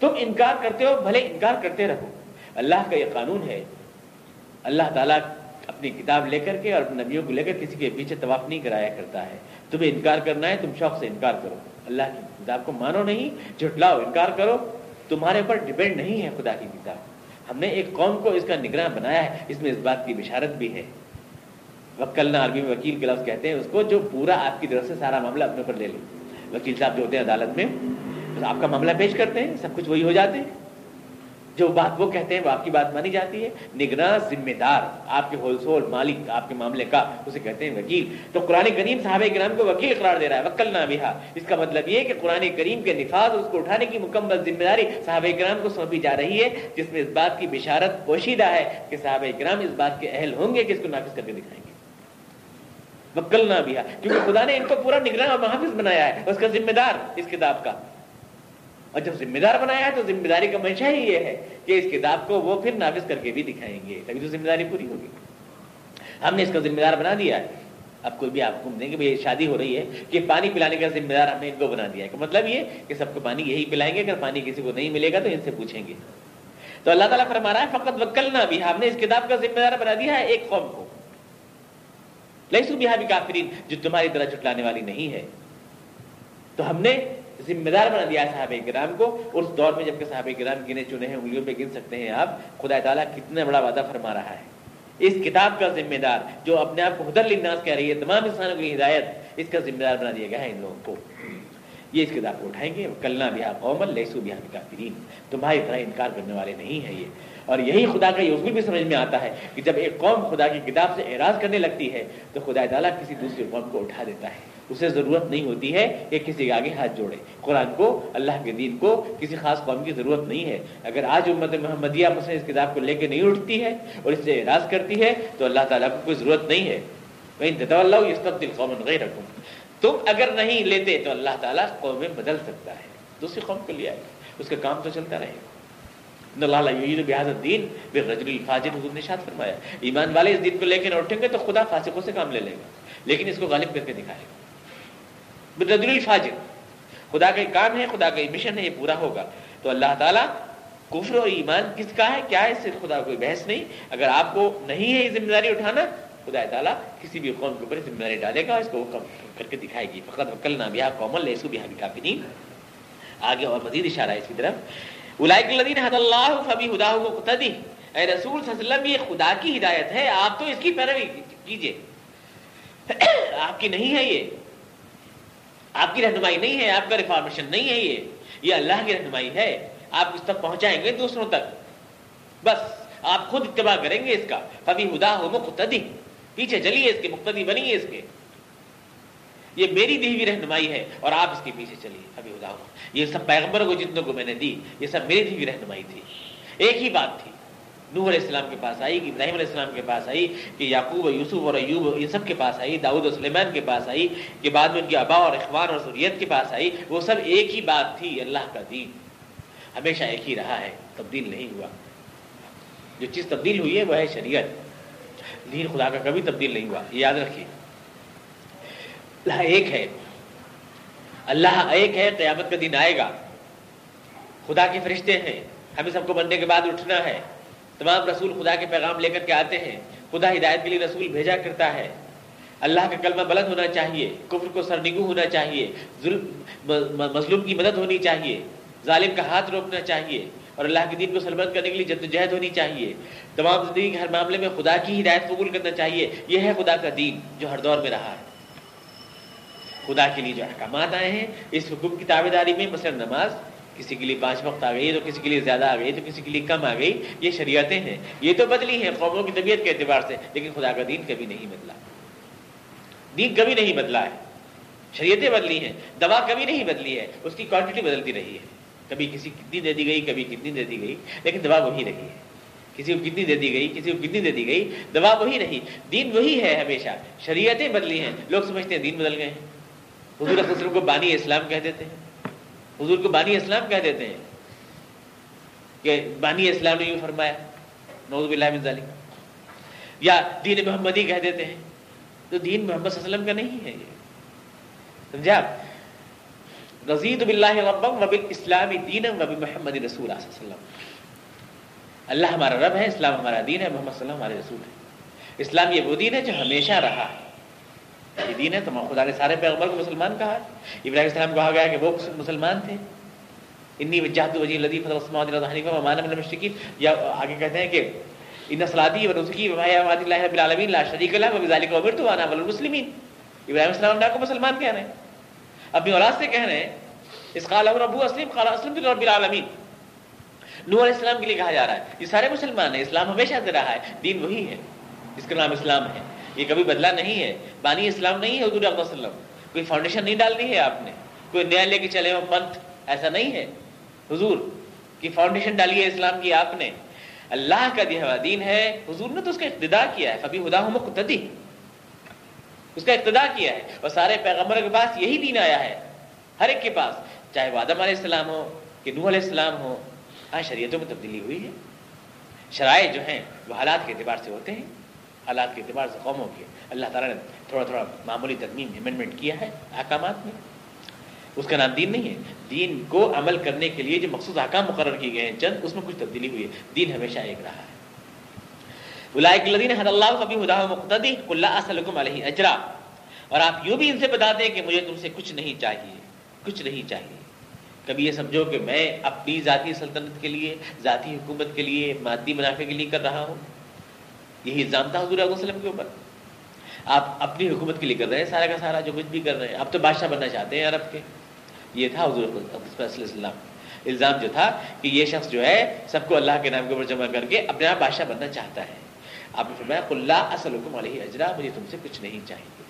تم انکار کرتے ہو، بھلے انکار کرتے رہو۔ اللہ کا یہ قانون ہے۔ اللہ تعالیٰ اپنی کتاب لے کر کے اور نبیوں کو لے کر کسی کے پیچھے طواف نہیں کرایا کرتا ہے۔ تمہیں انکار کرنا ہے، تم شوق سے انکار کرو۔ اللہ کی کتاب کو مانو نہیں، جھٹلاؤ، انکار کرو۔ تمہارے اوپر ڈپینڈ نہیں ہے خدا کی کتاب۔ ہم نے ایک قوم کو اس کا نگراں بنایا ہے۔ اس میں اس بات کی بشارت بھی ہے۔ وکلنا عربی میں وکیل کے لفظ کہتے ہیں، اس کو جو پورا آپ کی طرف سے سارا معاملہ اپنے اوپر لے لے۔ وکیل صاحب جو ہوتے ہیں عدالت میں آپ کا معاملہ پیش کرتے ہیں، سب کچھ وہی ہو جاتے ہیں۔ جو بات وہ کہتے ہیں، وہ آپ کی بات مانی جاتی ہے۔ نگراں ذمہ دار، آپ کے ہول سول مالک، آپ کے معاملے کا، اسے کہتے ہیں وکیل۔ تو قرآن کریم صحابہ کرام کو وکیل قرار دے رہا ہے وکل نہ بہا۔ اس کا مطلب یہ کہ قرآن کریم کے نفاذ اس کو اٹھانے کی مکمل ذمہ داری صحابہ کرام کو سونپی جا رہی ہے، جس میں اس بات کی بشارت پوشیدہ ہے کہ صحابہ کرام اس بات کے اہل ہوں گے کہ اس کو نافذ کر کے دکھائیں۔ گے وکل نہ بہا، کیونکہ خدا نے ان کو پورا نگراں اور محافظ بنایا ہے، اس کا ذمہ دار اس کتاب کا۔ اور جب ذمہ دار بنایا ہے تو ذمہ داری کا منشا ہی یہ ہے کہ اس کتاب کو وہ پھر نافذ کر کے بھی دکھائیں گے، تبھی تو ذمہ داری پوری ہوگی۔ ہم نے اس کا ذمہ دار بنا دیا ہے۔ اب کوئی بھی آپ کو دیں گے شادی ہو رہی ہے کہ پانی پلانے کا ذمہ دار ہم نے ان کو بنا دیا ہے۔ مطلب یہ کہ سب کو پانی یہی پلائیں گے، اگر پانی کسی کو نہیں ملے گا تو ان سے پوچھیں گے۔ تو اللہ تعالیٰ فرما رہا ہے فقط وکل نہ بھی ہم نے اس کتاب کا ذمہ دار بنا دیا ہے، ایک قوم کو۔ لہسو بھی کافرین جو تمہاری طرح جھٹلانے والی نہیں ہے۔ تو ہم نے ذمہ دار بنا دیا صحابہ کرام کو، اس دور میں جبکہ صحابہ کرام گنے چنے ہیں، انگلیوں پہ گن سکتے ہیں آپ، خدا تعالیٰ کتنا بڑا وعدہ فرما رہا ہے۔ اس کتاب کا ذمہ دار، جو اپنے آپ کو حدر لناس کہہ رہی ہے، تمام انسانوں کی ہدایت، اس کا ذمہ دار بنا دیا گیا ہے ان لوگوں کو۔ یہ اس کتاب کو اٹھائیں گے کلنا بھی قوم لہسو بھی کافرین تمہاری طرح انکار کرنے والے نہیں ہیں یہ۔ اور یہی خدا کا یہ اصول بھی سمجھ میں آتا ہے کہ جب ایک قوم خدا کی کتاب سے اعراض کرنے لگتی ہے تو خدا تعالیٰ کسی دوسری قوم کو اٹھا دیتا ہے۔ اسے ضرورت نہیں ہوتی ہے کہ کسی کے آگے ہاتھ جوڑے۔ قرآن کو، اللہ کے دین کو کسی خاص قوم کی ضرورت نہیں ہے۔ اگر آج امت محمدیہ مسلم اس کتاب کو لے کے نہیں اٹھتی ہے اور اس سے اعراض کرتی ہے تو اللہ تعالیٰ کو کوئی ضرورت نہیں ہے۔ اللہ اس تبدیل قوم غیر رکھوں تم اگر نہیں لیتے تو اللہ تعالیٰ قوم بدل سکتا ہے۔ دوسری قوم کو لے آئے۔ اس کا کام تو چلتا رہے گا۔ دین رجل الفاجر، حضور نے شاد فرمایا ایمان والے اس دین کو لے کے اٹھیں گے تو خدا فاسقوں سے کام لے لے گا، لیکن اس کو غالب کر کے دکھائے گا۔ بدر الفاجر، خدا کا کام ہے، خدا کا مشن ہے، یہ پورا ہوگا۔ تو اللہ تعالیٰ کفر و ایمان کس کا ہے؟ کیا ہے اس سے خدا کوئی بحث نہیں؟ اگر آپ کو نہیں ہے یہ ذمہ داری اٹھانا، خدا تعالیٰ کسی بھی قوم کے اوپر ذمہ داری ڈالے گا، اس کو کم کر کے دکھائے گی۔ فقط وکل نہ بیا قومل لہسو بھی کافی نہیں آگے اور مزید اشارہ ہے اس کی طرف۔ الائک الدین حد اللہ فبی ہدا قطدی اے رسول صلی اللہ علیہ وسلم، یہ خدا کی ہدایت ہے، آپ تو اس کی پیروی کیجیے *clears throat* آپ کی نہیں ہے یہ۔ آپ کی رہنمائی نہیں ہے، آپ کا ریفارمیشن نہیں ہے یہ۔ یہ اللہ کی رہنمائی ہے۔ آپ اس تک پہنچائیں گے دوسروں تک۔ بس، آپ خود اتباع کریں گے اس کا۔ کبھی ہدا ہو مقتدی۔ پیچھے چلیے اس کے، مقتدی بنیے اس کے۔ یہ میری دی ہوئی رہنمائی ہے اور آپ اس کے پیچھے چلیے۔ ابھی ہدا یہ سب پیغمبروں کو جتنوں کو میں نے دی، یہ سب میری دی ہوئی رہنمائی تھی۔ ایک ہی بات تھی، نوح علیہ السلام کے پاس آئی، ابراہیم علیہ السلام کے پاس آئی، کہ یعقوب، یوسف اور ایوب ان سب کے پاس آئی، داؤد و سلیمان کے پاس آئی، کہ بعد میں ان کی ابا اور اخبار اور سوریت کے پاس آئی۔ وہ سب ایک ہی بات تھی، اللہ کا دین۔ ہمیشہ ایک ہی رہا ہے، تبدیل نہیں ہوا۔ جو چیز تبدیل ہوئی ہے، وہ ہے شریعت۔ دین خدا کا کبھی تبدیل نہیں ہوا، یہ یاد رکھیے۔ اللہ ایک ہے۔ اللہ ایک ہے، قیامت کا دن آئے گا۔ خدا کے فرشتے ہیں۔ ہمیں سب کو بننے کے بعد اٹھنا ہے۔ تمام رسول خدا کے پیغام لے کر کے آتے ہیں۔ خدا ہدایت کے لیے رسول بھیجا کرتا ہے۔ اللہ کا کلمہ بلند ہونا چاہیے۔ کفر کو سرنگو ہونا چاہیے۔ ظلم مظلوم کی مدد ہونی چاہیے۔ ظالم کا ہاتھ روکنا چاہیے۔ اور اللہ کے دین کو سربت کرنے کے لیے جد جہد ہونی چاہیے۔ تمام زندگی کے ہر معاملے میں خدا کی ہدایت قبول کرنا چاہیے۔ یہ ہے خدا کا دین جو ہر دور میں رہا ہے۔ خدا کے لیے جو احکامات آئے ہیں، اس حکم کی تابے داری میں مثلا نماز کسی کے لیے پانچ وقت آ گئی، تو کسی کے لیے زیادہ آ گئی، تو کسی کے لیے کم آ گئی، یہ شریعتیں ہیں۔ یہ تو بدلی ہیں قوموں کی طبیعت کے اعتبار سے، لیکن خدا کا دین کبھی نہیں بدلا۔ دین کبھی نہیں بدلا ہے۔ شریعتیں بدلی ہیں، دوا کبھی نہیں بدلی ہے، اس کی کوانٹٹی بدلتی رہی ہے۔ کبھی کسی کتنی دے دی گئی، کبھی کتنی دے دی گئی، لیکن دوا وہی رہی ہے۔ کسی کو کتنی دے دی گئی، کسی کو کتنی دے دی گئی، دوا وہی رہی۔ دین وہی ہے ہمیشہ۔ شریعتیں بدلی ہیں، لوگ سمجھتے ہیں دین بدل گئے ہیں۔ حضور کو بانی اسلام کہہ دیتے ہیں۔ حضور کو بانی اسلام کہہ دیتے ہیں کہ بانی اسلام نے یوں فرمایا نوز باللہ من ذالک یا دین محمدی کہہ دیتے ہیں۔ تو دین محمد صلی اللہ علیہ وسلم کا نہیں ہے یہ۔ سمجھا رضید باللہ ربم و بالاسلام دینم و بمحمد رسول اللہ صلی اللہ علیہ وسلم۔ اللہ ہمارا رب ہے، اسلام ہمارا دین ہے، محمد صلی اللہ علیہ وسلم ہمارے رسول ہے اسلام یہ وہ دین ہے جو ہمیشہ رہا ہے۔ یہ دین ہے تو خدا نے سارے پیغمبر کو مسلمان کہا۔ ہے ابراہیم السلام کہا گیا کہ وہ مسلمان تھے۔ انی وجہت وجی لطیف مان مشرقی یا آگے کہتے ہیں کہ ان سلادی و رزقی وباد اللہ رب العالمین لا شریک اللہ وبذالک امرت وانا اول المسلمین۔ ابراہیم السلام نے کو مسلمان کہہ رہے ہیں اپنی اولاد سے کہہ رہے ہیں اس قال ابو اسلم، قال اسلم رب العالمین۔ نوح علیہ السلام کے لیے کہا جا رہا ہے، یہ سارے مسلمان ہیں، اسلام ہمیشہ سے رہا ہے، دین وہی ہے، جس کا نام اسلام ہے۔ یہ کبھی بدلا نہیں ہے۔ بانی اسلام نہیں ہے، حضور علیہ وسلم کوئی فاؤنڈیشن نہیں ڈالنی ہے آپ نے۔ کوئی نیا لے کے چلے ہو پنتھ۔ ایسا نہیں ہے۔ حضور، کی فاؤنڈیشن ڈالی ہے اسلام کی آپ نے۔ اللہ کا دیا دین ہے۔ حضور نے تو اس کا ابتدا کیا ہے۔ کبھی خدا مقتدی۔ اس کا ابتدا کیا ہے۔ اور سارے پیغمبر کے پاس یہی دین آیا ہے۔ ہر ایک کے پاس، چاہے وہ آدم علیہ السلام ہو کہ نوح علیہ السلام ہو۔ ہاں شریعتوں میں تبدیلی ہوئی ہے۔ شرائط جو ہیں، وہ حالات کے اعتبار سے ہوتے ہیں۔ حالات کے اعتبار سے قوموں کی اللہ تعالیٰ نے تھوڑا تھوڑا معمولی ترمیم امنڈمنٹ کیا ہے احکامات میں۔ اس کا نام دین نہیں ہے۔ دین کو عمل کرنے کے لیے جو مخصوص احکام مقرر کیے گئے ہیں، چند اس میں کچھ تبدیلی ہوئی ہے۔ دین ہمیشہ ایک رہا ہے۔ الدین حد اللہ کبھی ہدا مقتدی اللہ اسلکم علیہ اجرا۔ اور آپ یوں بھی ان سے بتا دیں کہ مجھے تم سے کچھ نہیں چاہیے۔ کچھ نہیں چاہیے۔ کبھی یہ سمجھو کہ میں اپنی ذاتی سلطنت کے لیے، ذاتی حکومت کے لیے، مادی منافع کے لیے کر رہا ہوں۔ یہی الزام تھا، حضور علیہ وسلم کے اوپر۔ آپ اپنی حکومت کے لیے کر رہے ہیں، سارا کا سارا جو کچھ بھی کر رہے ہیں۔ آپ تو بادشاہ بننا چاہتے ہیں عرب کے۔ یہ تھا حضور السلام الزام جو تھا کہ یہ شخص جو ہے، سب کو اللہ کے نام کے اوپر جمع کر کے اپنے آپ بادشاہ بننا چاہتا ہے۔ آپ نے فرمایا اللہ اصل حکم علیہ اجرا مجھے تم سے کچھ نہیں چاہیے۔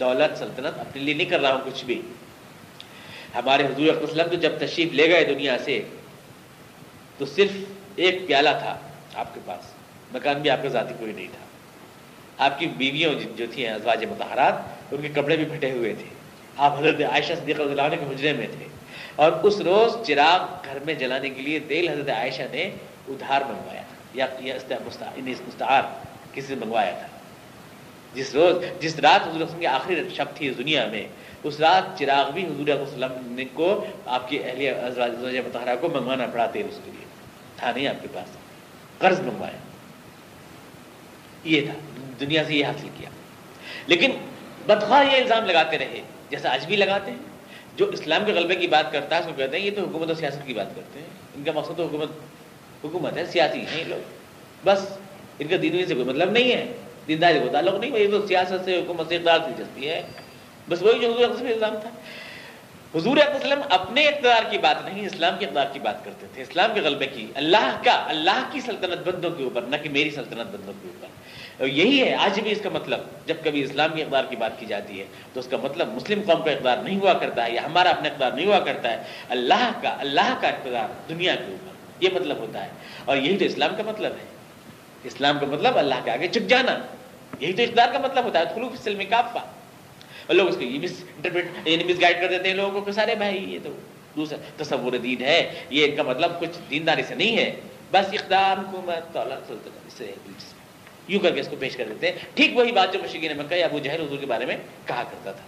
دولت، سلطنت اپنے لیے نہیں کر رہا ہوں، کچھ بھی۔ ہمارے حضور وسلم تو جب تشریف لے گئے دنیا سے، تو صرف ایک پیالہ تھا آپ کے پاس۔ مکان بھی آپ کا ذاتی کوئی نہیں تھا۔ آپ کی بیویوں جو تھیں ازواج متحرات ان کے کپڑے بھی پھٹے ہوئے تھے۔ آپ حضرت عائشہ صدیق رضی اللہ عنہ کے حجرے میں تھے۔ اور اس روز چراغ گھر میں جلانے کے لیے تیل حضرت عائشہ نے ادھار منگوایا یا یعنی مستعار کسی سے منگوایا تھا۔ جس روز جس رات حضور وسلم کی آخری شب تھی اس دنیا میں، اس رات چراغ بھی حضور وسلم کو آپ کی اہلیہ متحرہ کو منگوانا پڑا تیل اس کے لیے۔ تھا نہیں آپ کے پاس۔ قرض منگوایا۔ یہ تھا، دنیا سے یہ حاصل کیا۔ لیکن بدخواہ یہ الزام لگاتے رہے، جیسا آج بھی لگاتے ہیں، جو اسلام کے غلبے کی بات کرتا ہے، اس کو کہتے ہیں یہ تو حکومت اور سیاست کی بات کرتے ہیں۔ ان کا مقصد تو حکومت حکومت ہے، سیاسی ہیں یہ لوگ۔ بس ان کا دینی سے کوئی مطلب نہیں ہے۔ دینداری کو تعلق نہیں یہ تو سیاست سے، حکومت سے اقدار دلچسپی ہے۔ بس وہی جو حضور الزام تھا۔ حضور وسلم اپنے اقتدار کی بات نہیں، اسلام کے اقدار کی بات کرتے تھے۔ اسلام کے غلبے کی، اللہ کا، اللہ کی سلطنت بندوں کے اوپر، نہ کہ میری سلطنت بندوں کے اوپر۔ یہی ہے آج بھی اس کا مطلب جب کبھی اسلام کے اقدار کی بات کی جاتی ہے تو اس کا مطلب مسلم قوم کا اقدار نہیں ہوا کرتا ہے یا ہمارا اپنا اقدار نہیں ہوا کرتا ہے اللہ کا اللہ کا اقتدار دنیا کے اوپر یہ مطلب ہوتا ہے اور یہی تو اسلام کا مطلب ہے اسلام کا مطلب اللہ کے آگے چک جانا یہی تو اقدار کا مطلب ہوتا ہے خلوف اسلم کافا اور لوگ اس کو یہ مس انٹرپریٹ یعنی مس گائڈ کر دیتے ہیں لوگوں کو سارے بھائی یہ تو دوسرا تصور دین ہے یہ ان کا مطلب کچھ دینداری سے نہیں ہے بس اقدار حکومت سے یوں کر کے اس کو پیش کر دیتے ہیں۔ ٹھیک وہی بات جو مشکین مکہ یا ابو جہل حضور کے بارے میں کہا کرتا تھا۔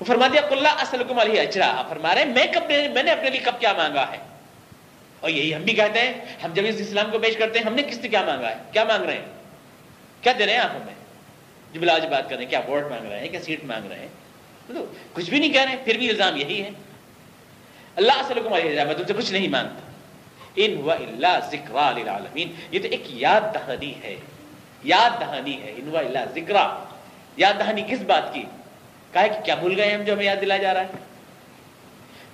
وہ فرما دیا اللہ اسلکم علیہ اجرا۔ فرما رہے میں کب میں نے اپنے لیے کب کیا مانگا ہے؟ اور یہی ہم بھی کہتے ہیں، ہم جب اس اسلام کو پیش کرتے ہیں، ہم نے کس سے کیا مانگا ہے؟ کیا مانگ رہے ہیں؟ کیا دے رہے ہیں آپ ہمیں؟ جو بلاج بات کر رہے ہیں، کیا ووٹ مانگ رہے ہیں؟ کیا سیٹ مانگ رہے ہیں؟ کچھ بھی نہیں کہہ رہے ہیں، پھر بھی الزام یہی ہے۔ اللہ اسلکم علیہ اجرا، میں تم سے کچھ نہیں مانگتا۔ ان و اللہ ذکر یہ تو ایک یاد دہانی ہے۔ یاد دہانی ہے انوا اللہ ذکر یاد دہانی کس بات کی؟ کہا کہ کیا بھول گئے ہم جو ہمیں یاد دلا جا رہا ہے؟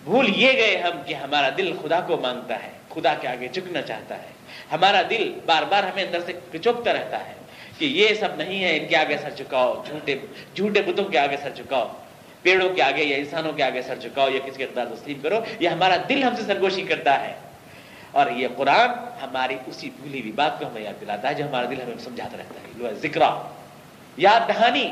بھول یہ گئے ہم کہ ہمارا دل خدا کو مانگتا ہے، خدا کے آگے جھکنا چاہتا ہے۔ ہمارا دل بار بار ہمیں اندر سے کچوکتا رہتا ہے کہ یہ سب نہیں ہے، ان کے آگے سر چکاؤ جھوٹے جھوٹے بتوں کے آگے سر چکاؤ پیڑوں کے آگے یا انسانوں کے آگے سر چکاؤ یا کسی کے اقدار تسلیم کرو۔ یہ ہمارا دل ہم سے سرگوشی کرتا ہے۔ اور یہ قرآن ہماری اسی بھولی ہوئی بات کو ہمیں یاد دلاتا ہے جو ہمارا دل ہمیں سمجھاتا رہتا ہے۔ ذکر یاد دہانی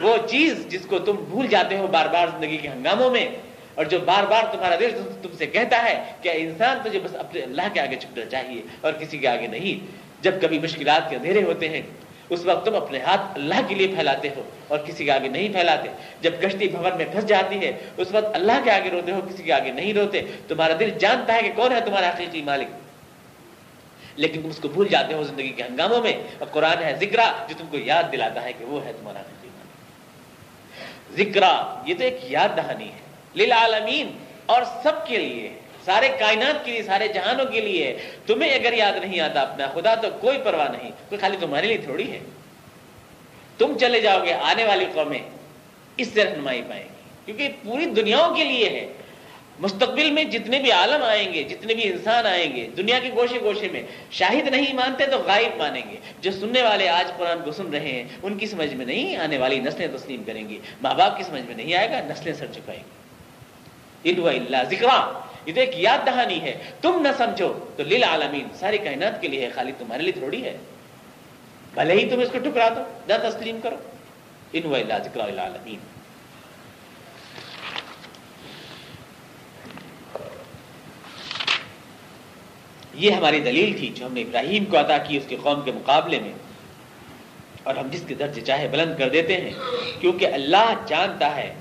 وہ چیز جس کو تم بھول جاتے ہو بار بار زندگی کے ہنگاموں میں اور جو بار بار تمہارا دل تم سے کہتا ہے کہ انسان تجھے بس اپنے اللہ کے آگے چھپنا چاہیے اور کسی کے آگے نہیں۔ جب کبھی مشکلات کے اندھیرے ہوتے ہیں اس وقت تم اپنے ہاتھ اللہ کے لیے پھیلاتے ہو اور کسی کے آگے نہیں پھیلاتے۔ جب کشتی بھون میں پھنس جاتی ہے، اس وقت اللہ کے آگے روتے ہو، کسی کے آگے نہیں روتے۔ تمہارا دل جانتا ہے کہ کون ہے تمہارا حقیقی مالک۔ لیکن تم اس کو بھول جاتے ہو زندگی کے ہنگاموں میں۔ اور قرآن ہے ذکر جو تم کو یاد دلاتا ہے کہ وہ ہے تمہارا حقیقی مالک۔ ذکر یہ تو ایک یاد دہانی ہے۔ للعالمین اور سب کے لیے۔ سارے کائنات کے لیے، سارے جہانوں کے لیے۔ تمہیں اگر یاد نہیں آتا اپنا، خدا تو کوئی پرواہ نہیں۔ کوئی خالی تمہارے لیے تھوڑی ہے۔ تم چلے جاؤ گے آنے والی قومیں، اس سے رہنمائی پائیں گی۔ کیونکہ پوری دنیاؤں کے لیے ہے۔ مستقبل میں جتنے بھی عالم آئیں گے، جتنے بھی انسان آئیں گے، دنیا کے گوشے گوشے میں شاہد نہیں مانتے تو غائب مانیں گے۔ جو سننے والے آج قرآن کو سن رہے ہیں، ان کی سمجھ میں نہیں آنے والی نسلیں تسلیم کریں گی۔ ماں باپ کی سمجھ میں نہیں آئے گا، نسلیں سر چکائیں گی۔ اللہ ذکر یہ تو ایک یاد دہانی ہے۔ تم نہ سمجھو تو لیل عالمین ساری کائنات کے لیے خالی تمہارے لیے تھوڑی ہے۔ بھلے ہی تم اس کو ٹکرا دو، نہ تسلیم کرو۔ ان ذکر العالمین یہ ہماری دلیل تھی جو ہم نے ابراہیم کو عطا کی اس کے قوم کے مقابلے میں۔ اور ہم جس کے درجے چاہے بلند کر دیتے ہیں، کیونکہ اللہ جانتا ہے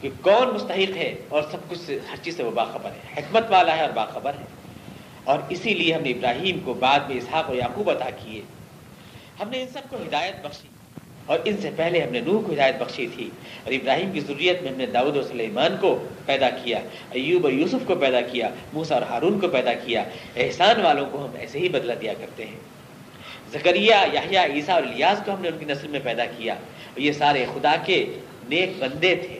کہ کون مستحق ہے اور سب کچھ ہر چیز سے وہ باخبر ہے، حکمت والا ہے اور باخبر ہے۔ اور اسی لیے ہم نے ابراہیم کو بعد میں اسحاق و یعقوب عطا کیے۔ ہم نے ان سب کو ہدایت بخشی۔ اور ان سے پہلے ہم نے نوح کو ہدایت بخشی تھی۔ اور ابراہیم کی ضروریت میں ہم نے داؤد و سلیمان کو پیدا کیا۔ ایوب اور یوسف کو پیدا کیا۔ موسا اور ہارون کو پیدا کیا۔ احسان والوں کو ہم ایسے ہی بدلہ دیا کرتے ہیں۔ زکریہ یاہیا عیسیٰ اور الیاس کو ہم نے ان کی نسل میں پیدا کیا۔ اور یہ سارے خدا کے نیک بندے تھے۔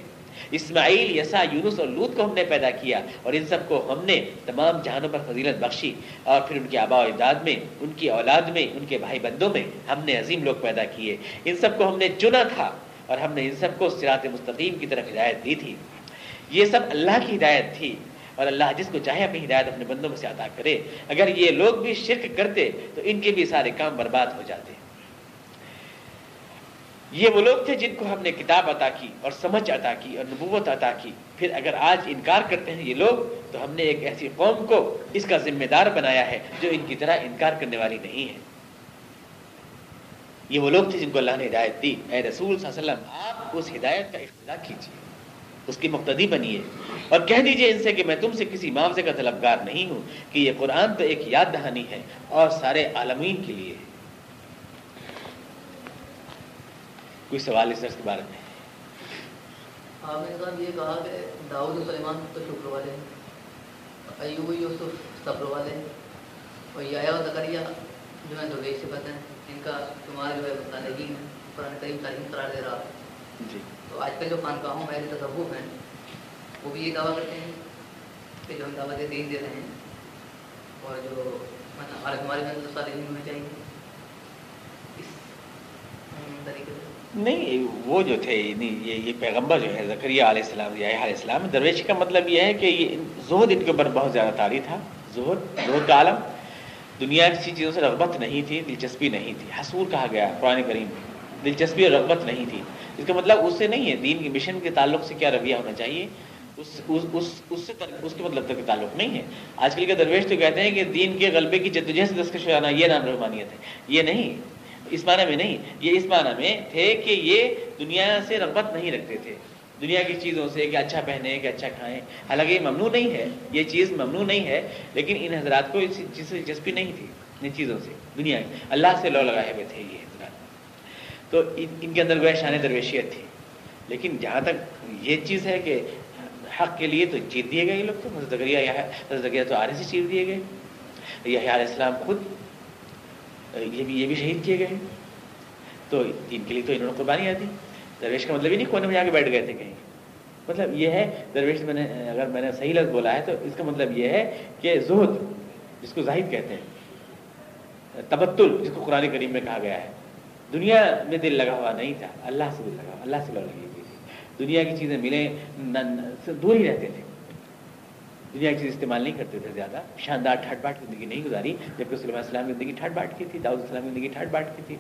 اسماعیل یسا یونس اور لوت کو ہم نے پیدا کیا اور ان سب کو ہم نے تمام جہانوں پر فضیلت بخشی اور پھر ان کے آبا و اجداد میں، ان کی اولاد میں، ان کے بھائی بندوں میں ہم نے عظیم لوگ پیدا کیے۔ ان سب کو ہم نے چنا تھا اور ہم نے ان سب کو سرات مستقیم کی طرف ہدایت دی تھی۔ یہ سب اللہ کی ہدایت تھی اور اللہ جس کو چاہے اپنی ہدایت اپنے بندوں میں سے عطا کرے۔ اگر یہ لوگ بھی شرک کرتے تو ان کے بھی سارے کام برباد ہو جاتے۔ یہ وہ لوگ تھے جن کو ہم نے کتاب عطا کی اور سمجھ عطا کی اور نبوت عطا کی۔ پھر اگر آج انکار کرتے ہیں یہ لوگ، تو ہم نے ایک ایسی قوم کو اس کا ذمہ دار بنایا ہے جو ان کی طرح انکار کرنے والی نہیں ہے۔ یہ وہ لوگ تھے جن کو اللہ نے ہدایت دی۔ اے رسول صلی اللہ علیہ وسلم، آپ اس ہدایت کا اختلاع کیجیے، اس کی مقتدی بنیے۔ اور کہہ دیجیے ان سے کہ میں تم سے کسی معاوضے کا طلبگار نہیں ہوں، کہ یہ قرآن تو ایک یاد دہانی ہے اور سارے عالمین کے لیے ہے۔ کوئی سوال اس کے بارے میں؟ صاحب یہ کہا کہ داؤد سلیمان تو شکر والے ایوب یوسف صبر والے اور زکریہ جو ہے درویش صفت ہیں ان کا شمار جو ہے مطالعین ہے قرآن کریم تعلیم قرار دے رہا جی۔ تو آج کل جو خانقاہوں میں تصوف ہیں وہ بھی یہ دعویٰ کرتے ہیں کہ جو ہم دعوت دین دے رہے ہیں اور جو مطلب ہمارے سارے دین ہونے چاہیے اس طریقے سے نہیں، وہ جو تھے، نہیں، یہ یہ پیغمبر جو ہے زکریہ علیہ السلام، یا علیہ السلام درویش کا مطلب یہ ہے کہ یہ زہد ان کے اوپر بہت زیادہ تاری تھا، زہد زہد کا عالم۔ دنیا کسی چیزوں سے رغبت نہیں تھی، دلچسپی نہیں تھی۔ حصور کہا گیا قرآن کریم دلچسپی اور رغبت نہیں تھی۔ اس کا مطلب اس سے نہیں ہے، دین کی مشن کے تعلق سے کیا رویہ ہونا چاہیے؟ اس اس اس اس سے اس کے مطلب تک تعلق نہیں ہے۔ آج کل کے درویش تو کہتے ہیں کہ دین کے غلبے کی جدوجہد سے دستکش ہو جانا، یہ نام رحمانیت ہے۔ یہ نہیں۔ اس معنی میں نہیں، یہ اس معنی میں تھے کہ یہ دنیا سے رغبت نہیں رکھتے تھے۔ دنیا کی چیزوں سے کہ اچھا پہنے، کہ اچھا کھائیں۔ حالانکہ یہ ممنوع نہیں ہے، یہ چیز ممنوع نہیں ہے، لیکن ان حضرات کو اس چیز سے دلچسپی نہیں تھی، ان چیزوں سے، دنیا کی اللہ سے لو لگائے ہوئے تھے یہ حضرات۔ تو ان کے اندر گویا شان درویشیت تھی۔ لیکن جہاں تک یہ چیز ہے کہ حق کے لیے تو جیت دیے گئے یہ لوگ تو۔ حضرت حضرت تو آرے سے چیت دیے گئے۔ یہ علیہ السلام خود یہ بھی یہ بھی شہید کیے گئے تو ان کے لیے تو انہوں نے قربانی آتی درویش کا مطلب ہی نہیں کونے میں جا کے بیٹھ گئے تھے کہیں۔ مطلب یہ ہے، درویش میں نے اگر میں نے صحیح لفظ بولا ہے تو اس کا مطلب یہ ہے کہ زہد، جس کو زاہد کہتے ہیں، تبتل، جس کو قرآن کریم میں کہا گیا ہے۔ دنیا میں دل لگا ہوا نہیں تھا، اللہ سے دل لگا ہوا، اللہ سے لگی ہوئی تھی۔ دنیا کی چیزیں ملیں دور ہی رہتے تھے۔ دنیا کی چیز استعمال نہیں کرتے تھے زیادہ شاندار ٹھٹ باٹ زندگی نہیں گزاری جبکہ سلمان السلام کی زندگی ٹھٹ باٹ کی تھی داؤد السلام کی زندگی ٹھٹ باٹ کی تھی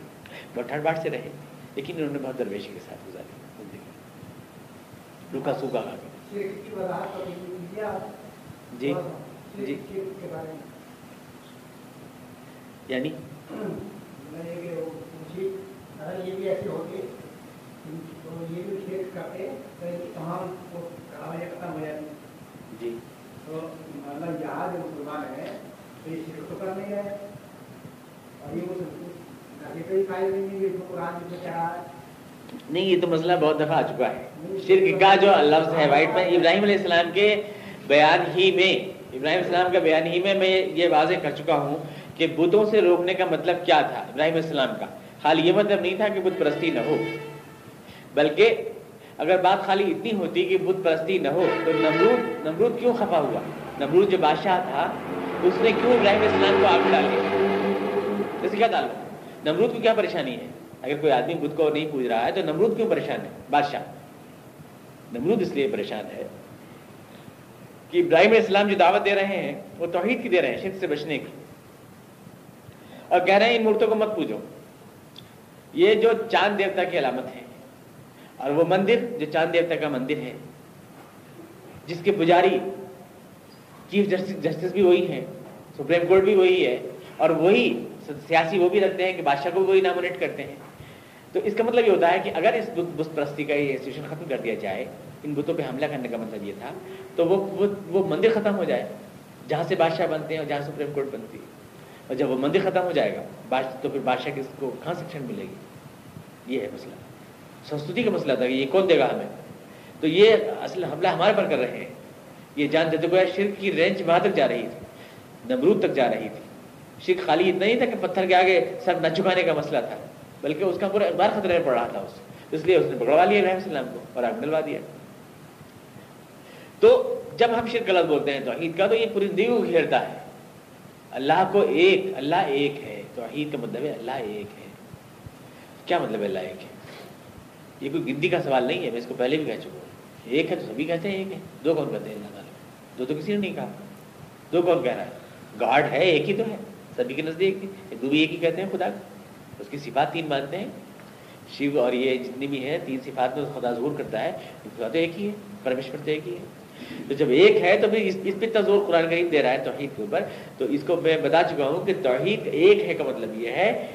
بہت ٹھٹ باٹ سے رہے لیکن انہوں نے بہت درویشی کے ساتھ گزاری زندگی روکا سوکھا کھا جی جی یعنی یہ بھی ایسے ہوتے تو یہ بھی کھیت کرتے تمام ختم ہو جاتی جی تو مطلب یہاں جو مسلمان ہے تو یہ شرک تو کر نہیں ہے۔ اور یہ نہیں یہ تو مسئلہ بہت دفعہ آ چکا ہے۔ شرک کا جو لفظ ہے وائٹ میں ابراہیم علیہ السلام کے بیان ہی میں ابراہیم السلام کے بیان ہی میں میں یہ واضح کر چکا ہوں کہ بتوں سے روکنے کا مطلب کیا تھا ابراہیم علیہ السلام کا۔ خالی یہ مطلب نہیں تھا کہ بت پرستی نہ ہو بلکہ اگر بات خالی اتنی ہوتی کہ بت پرستی نہ ہو، تو نمرود نمرود کیوں خفا ہوا؟ نمرود جو بادشاہ تھا، اس نے کیوں ابراہیم السلام کو آگ ڈالی اس کیا تعلق؟ نمرود کی کیا پریشانی ہے؟ اگر کوئی آدمی بت کو نہیں پوچھ رہا ہے، تو نمرود کیوں پریشان ہے؟ بادشاہ۔ نمرود اس لیے پریشان ہے کہ ابراہیم السلام جو دعوت دے رہے ہیں، وہ توحید کی دے رہے ہیں، شرک سے بچنے کی۔ اور کہہ رہے ہیں ان مورتوں کو مت پوجو۔ یہ جو چاند دیوتا کی علامت ہے اور وہ مندر جو چاند دیوتا کا مندر ہے، جس کے پجاری چیف جسٹس جسٹس بھی وہی ہیں، سپریم کورٹ بھی وہی ہے، اور وہی سیاسی وہ بھی رکھتے ہیں کہ بادشاہ کو بھی وہی نامونیٹ کرتے ہیں۔ تو اس کا مطلب یہ ہوتا ہے کہ اگر اس بت پرستی کا یہ انسٹیٹیوشن ختم کر دیا جائے، ان بتوں پہ حملہ کرنے کا مطلب یہ تھا، تو وہ وہ مندر ختم ہو جائے، جہاں سے بادشاہ بنتے ہیں اور جہاں سپریم کورٹ بنتی ہے۔ اور جب وہ مندر ختم ہو جائے گا تو پھر بادشاہ کس کو کہاں سیکشن ملے گی؟ یہ ہے مسئلہ۔ سنسکرتی کا مسئلہ تھا کہ یہ کون دے گا ہمیں؟ تو یہ اصل حملہ ہمارے پر کر رہے ہیں۔ یہ جان دیتے گویا شرک کی رینج وہاں تک جا رہی تھی، نمرود تک جا رہی تھی۔ شرک خالی اتنا ہی تھا کہ پتھر کے آگے سر نہ چکانے کا مسئلہ تھا، بلکہ اس کا پورا اقبال خطرے میں پڑ رہا تھا اس اس لیے اس نے پکڑوا لیا ابراہیم السلام کو اور آگ ڈلوا دیا۔ تو جب ہم شرک غلط بولتے ہیں توحید کا، تو یہ پوری زندگی کو گھیرتا ہے۔ اللہ کو ایک، اللہ ایک ہے، توحید کا مطلب ہے اللہ ایک ہے۔ کیا مطلب ہے اللہ ایک ہے؟ یہ کوئی گنتی کا سوال نہیں ہے، میں اس کو پہلے بھی کہہ چکا ہوں۔ ایک ہے تو سبھی کہتے ہیں، ایک ہے۔ دو کون کہتے ہیں اللہ تعالیٰ؟ دو تو کسی نے نہیں کہا۔ دو کون کہہ رہا ہے؟ گاڈ ہے، ایک ہی تو ہے۔ سبھی کے نزدیک دو بھی ایک ہی کہتے ہیں، خدا کو۔ اس کی صفات تین مانتے ہیں۔ شیو اور یہ جتنی بھی ہیں، تین صفات میں خدا ظہور کرتا ہے۔ خدا تو ایک ہی ہے پرمیشور تو ایک ہی ہے۔ تو جب ایک ہے تو پھر اس پہ اتنا زور قرآن کریم دے رہا ہے توحید کے اوپر۔ تو اس کو میں بتا چکا ہوں کہ توحید ایک ہے کا مطلب یہ ہے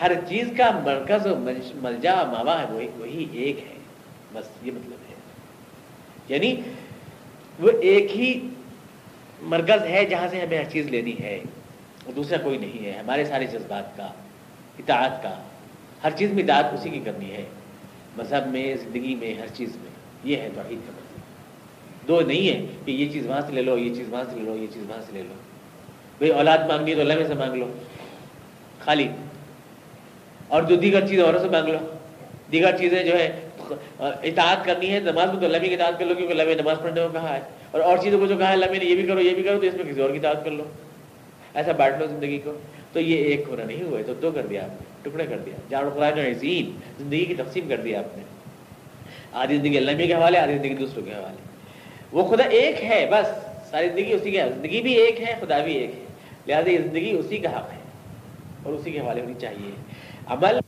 ہر چیز کا مرکز و ملجا ماوا ہے، وہی وہی ایک ہے۔ بس یہ مطلب ہے۔ یعنی وہ ایک ہی مرکز ہے جہاں سے ہمیں ہر چیز لینی ہے۔ اور دوسرا کوئی نہیں ہے۔ ہمارے سارے جذبات کا، اطاعت کا، ہر چیز میں اطاعت اسی کی کرنی ہے۔ مذہب میں، زندگی میں، ہر چیز میں۔ یہ ہے توحید کا مطلب۔ دو نہیں ہے کہ یہ چیز وہاں سے لے لو، یہ چیز وہاں سے لے لو، یہ چیز وہاں سے لے لو۔ بھائی اولاد مانگنی تو اللہ میں سے مانگ لو۔ خالی اور جو دیگر چیز اوروں سے مانگ لو دیگر چیزیں جو ہے، اطاعت کرنی ہے، نماز میں تو لمبی کی اطاعت کر لو، کیونکہ لمبی نماز پڑھنے کو کہا ہے۔ اور اور چیزوں کو جو کہا ہے لمبی نے یہ بھی کرو، یہ بھی کرو، تو اس میں کسی اور کی اطاعت کر لو۔ ایسا بانٹ لو زندگی کو۔ تو یہ ایک ہونا نہیں ہوئے تو دو کر دیا آپ نے، ٹکڑے کر دیا۔ جان قرآن عظیم، زندگی کی تقسیم کر دیا آپ نے۔ آدھی زندگی اللہ کے حوالے، آدھی زندگی دوسروں کے حوالے۔ وہ خدا ایک ہے، بس۔ ساری زندگی اسی کے، زندگی بھی ایک ہے، خدا بھی ایک ہے۔ لہٰذا یہ زندگی اسی کا حق ہے اور اسی کے حوالے ہونی چاہیے۔ عمل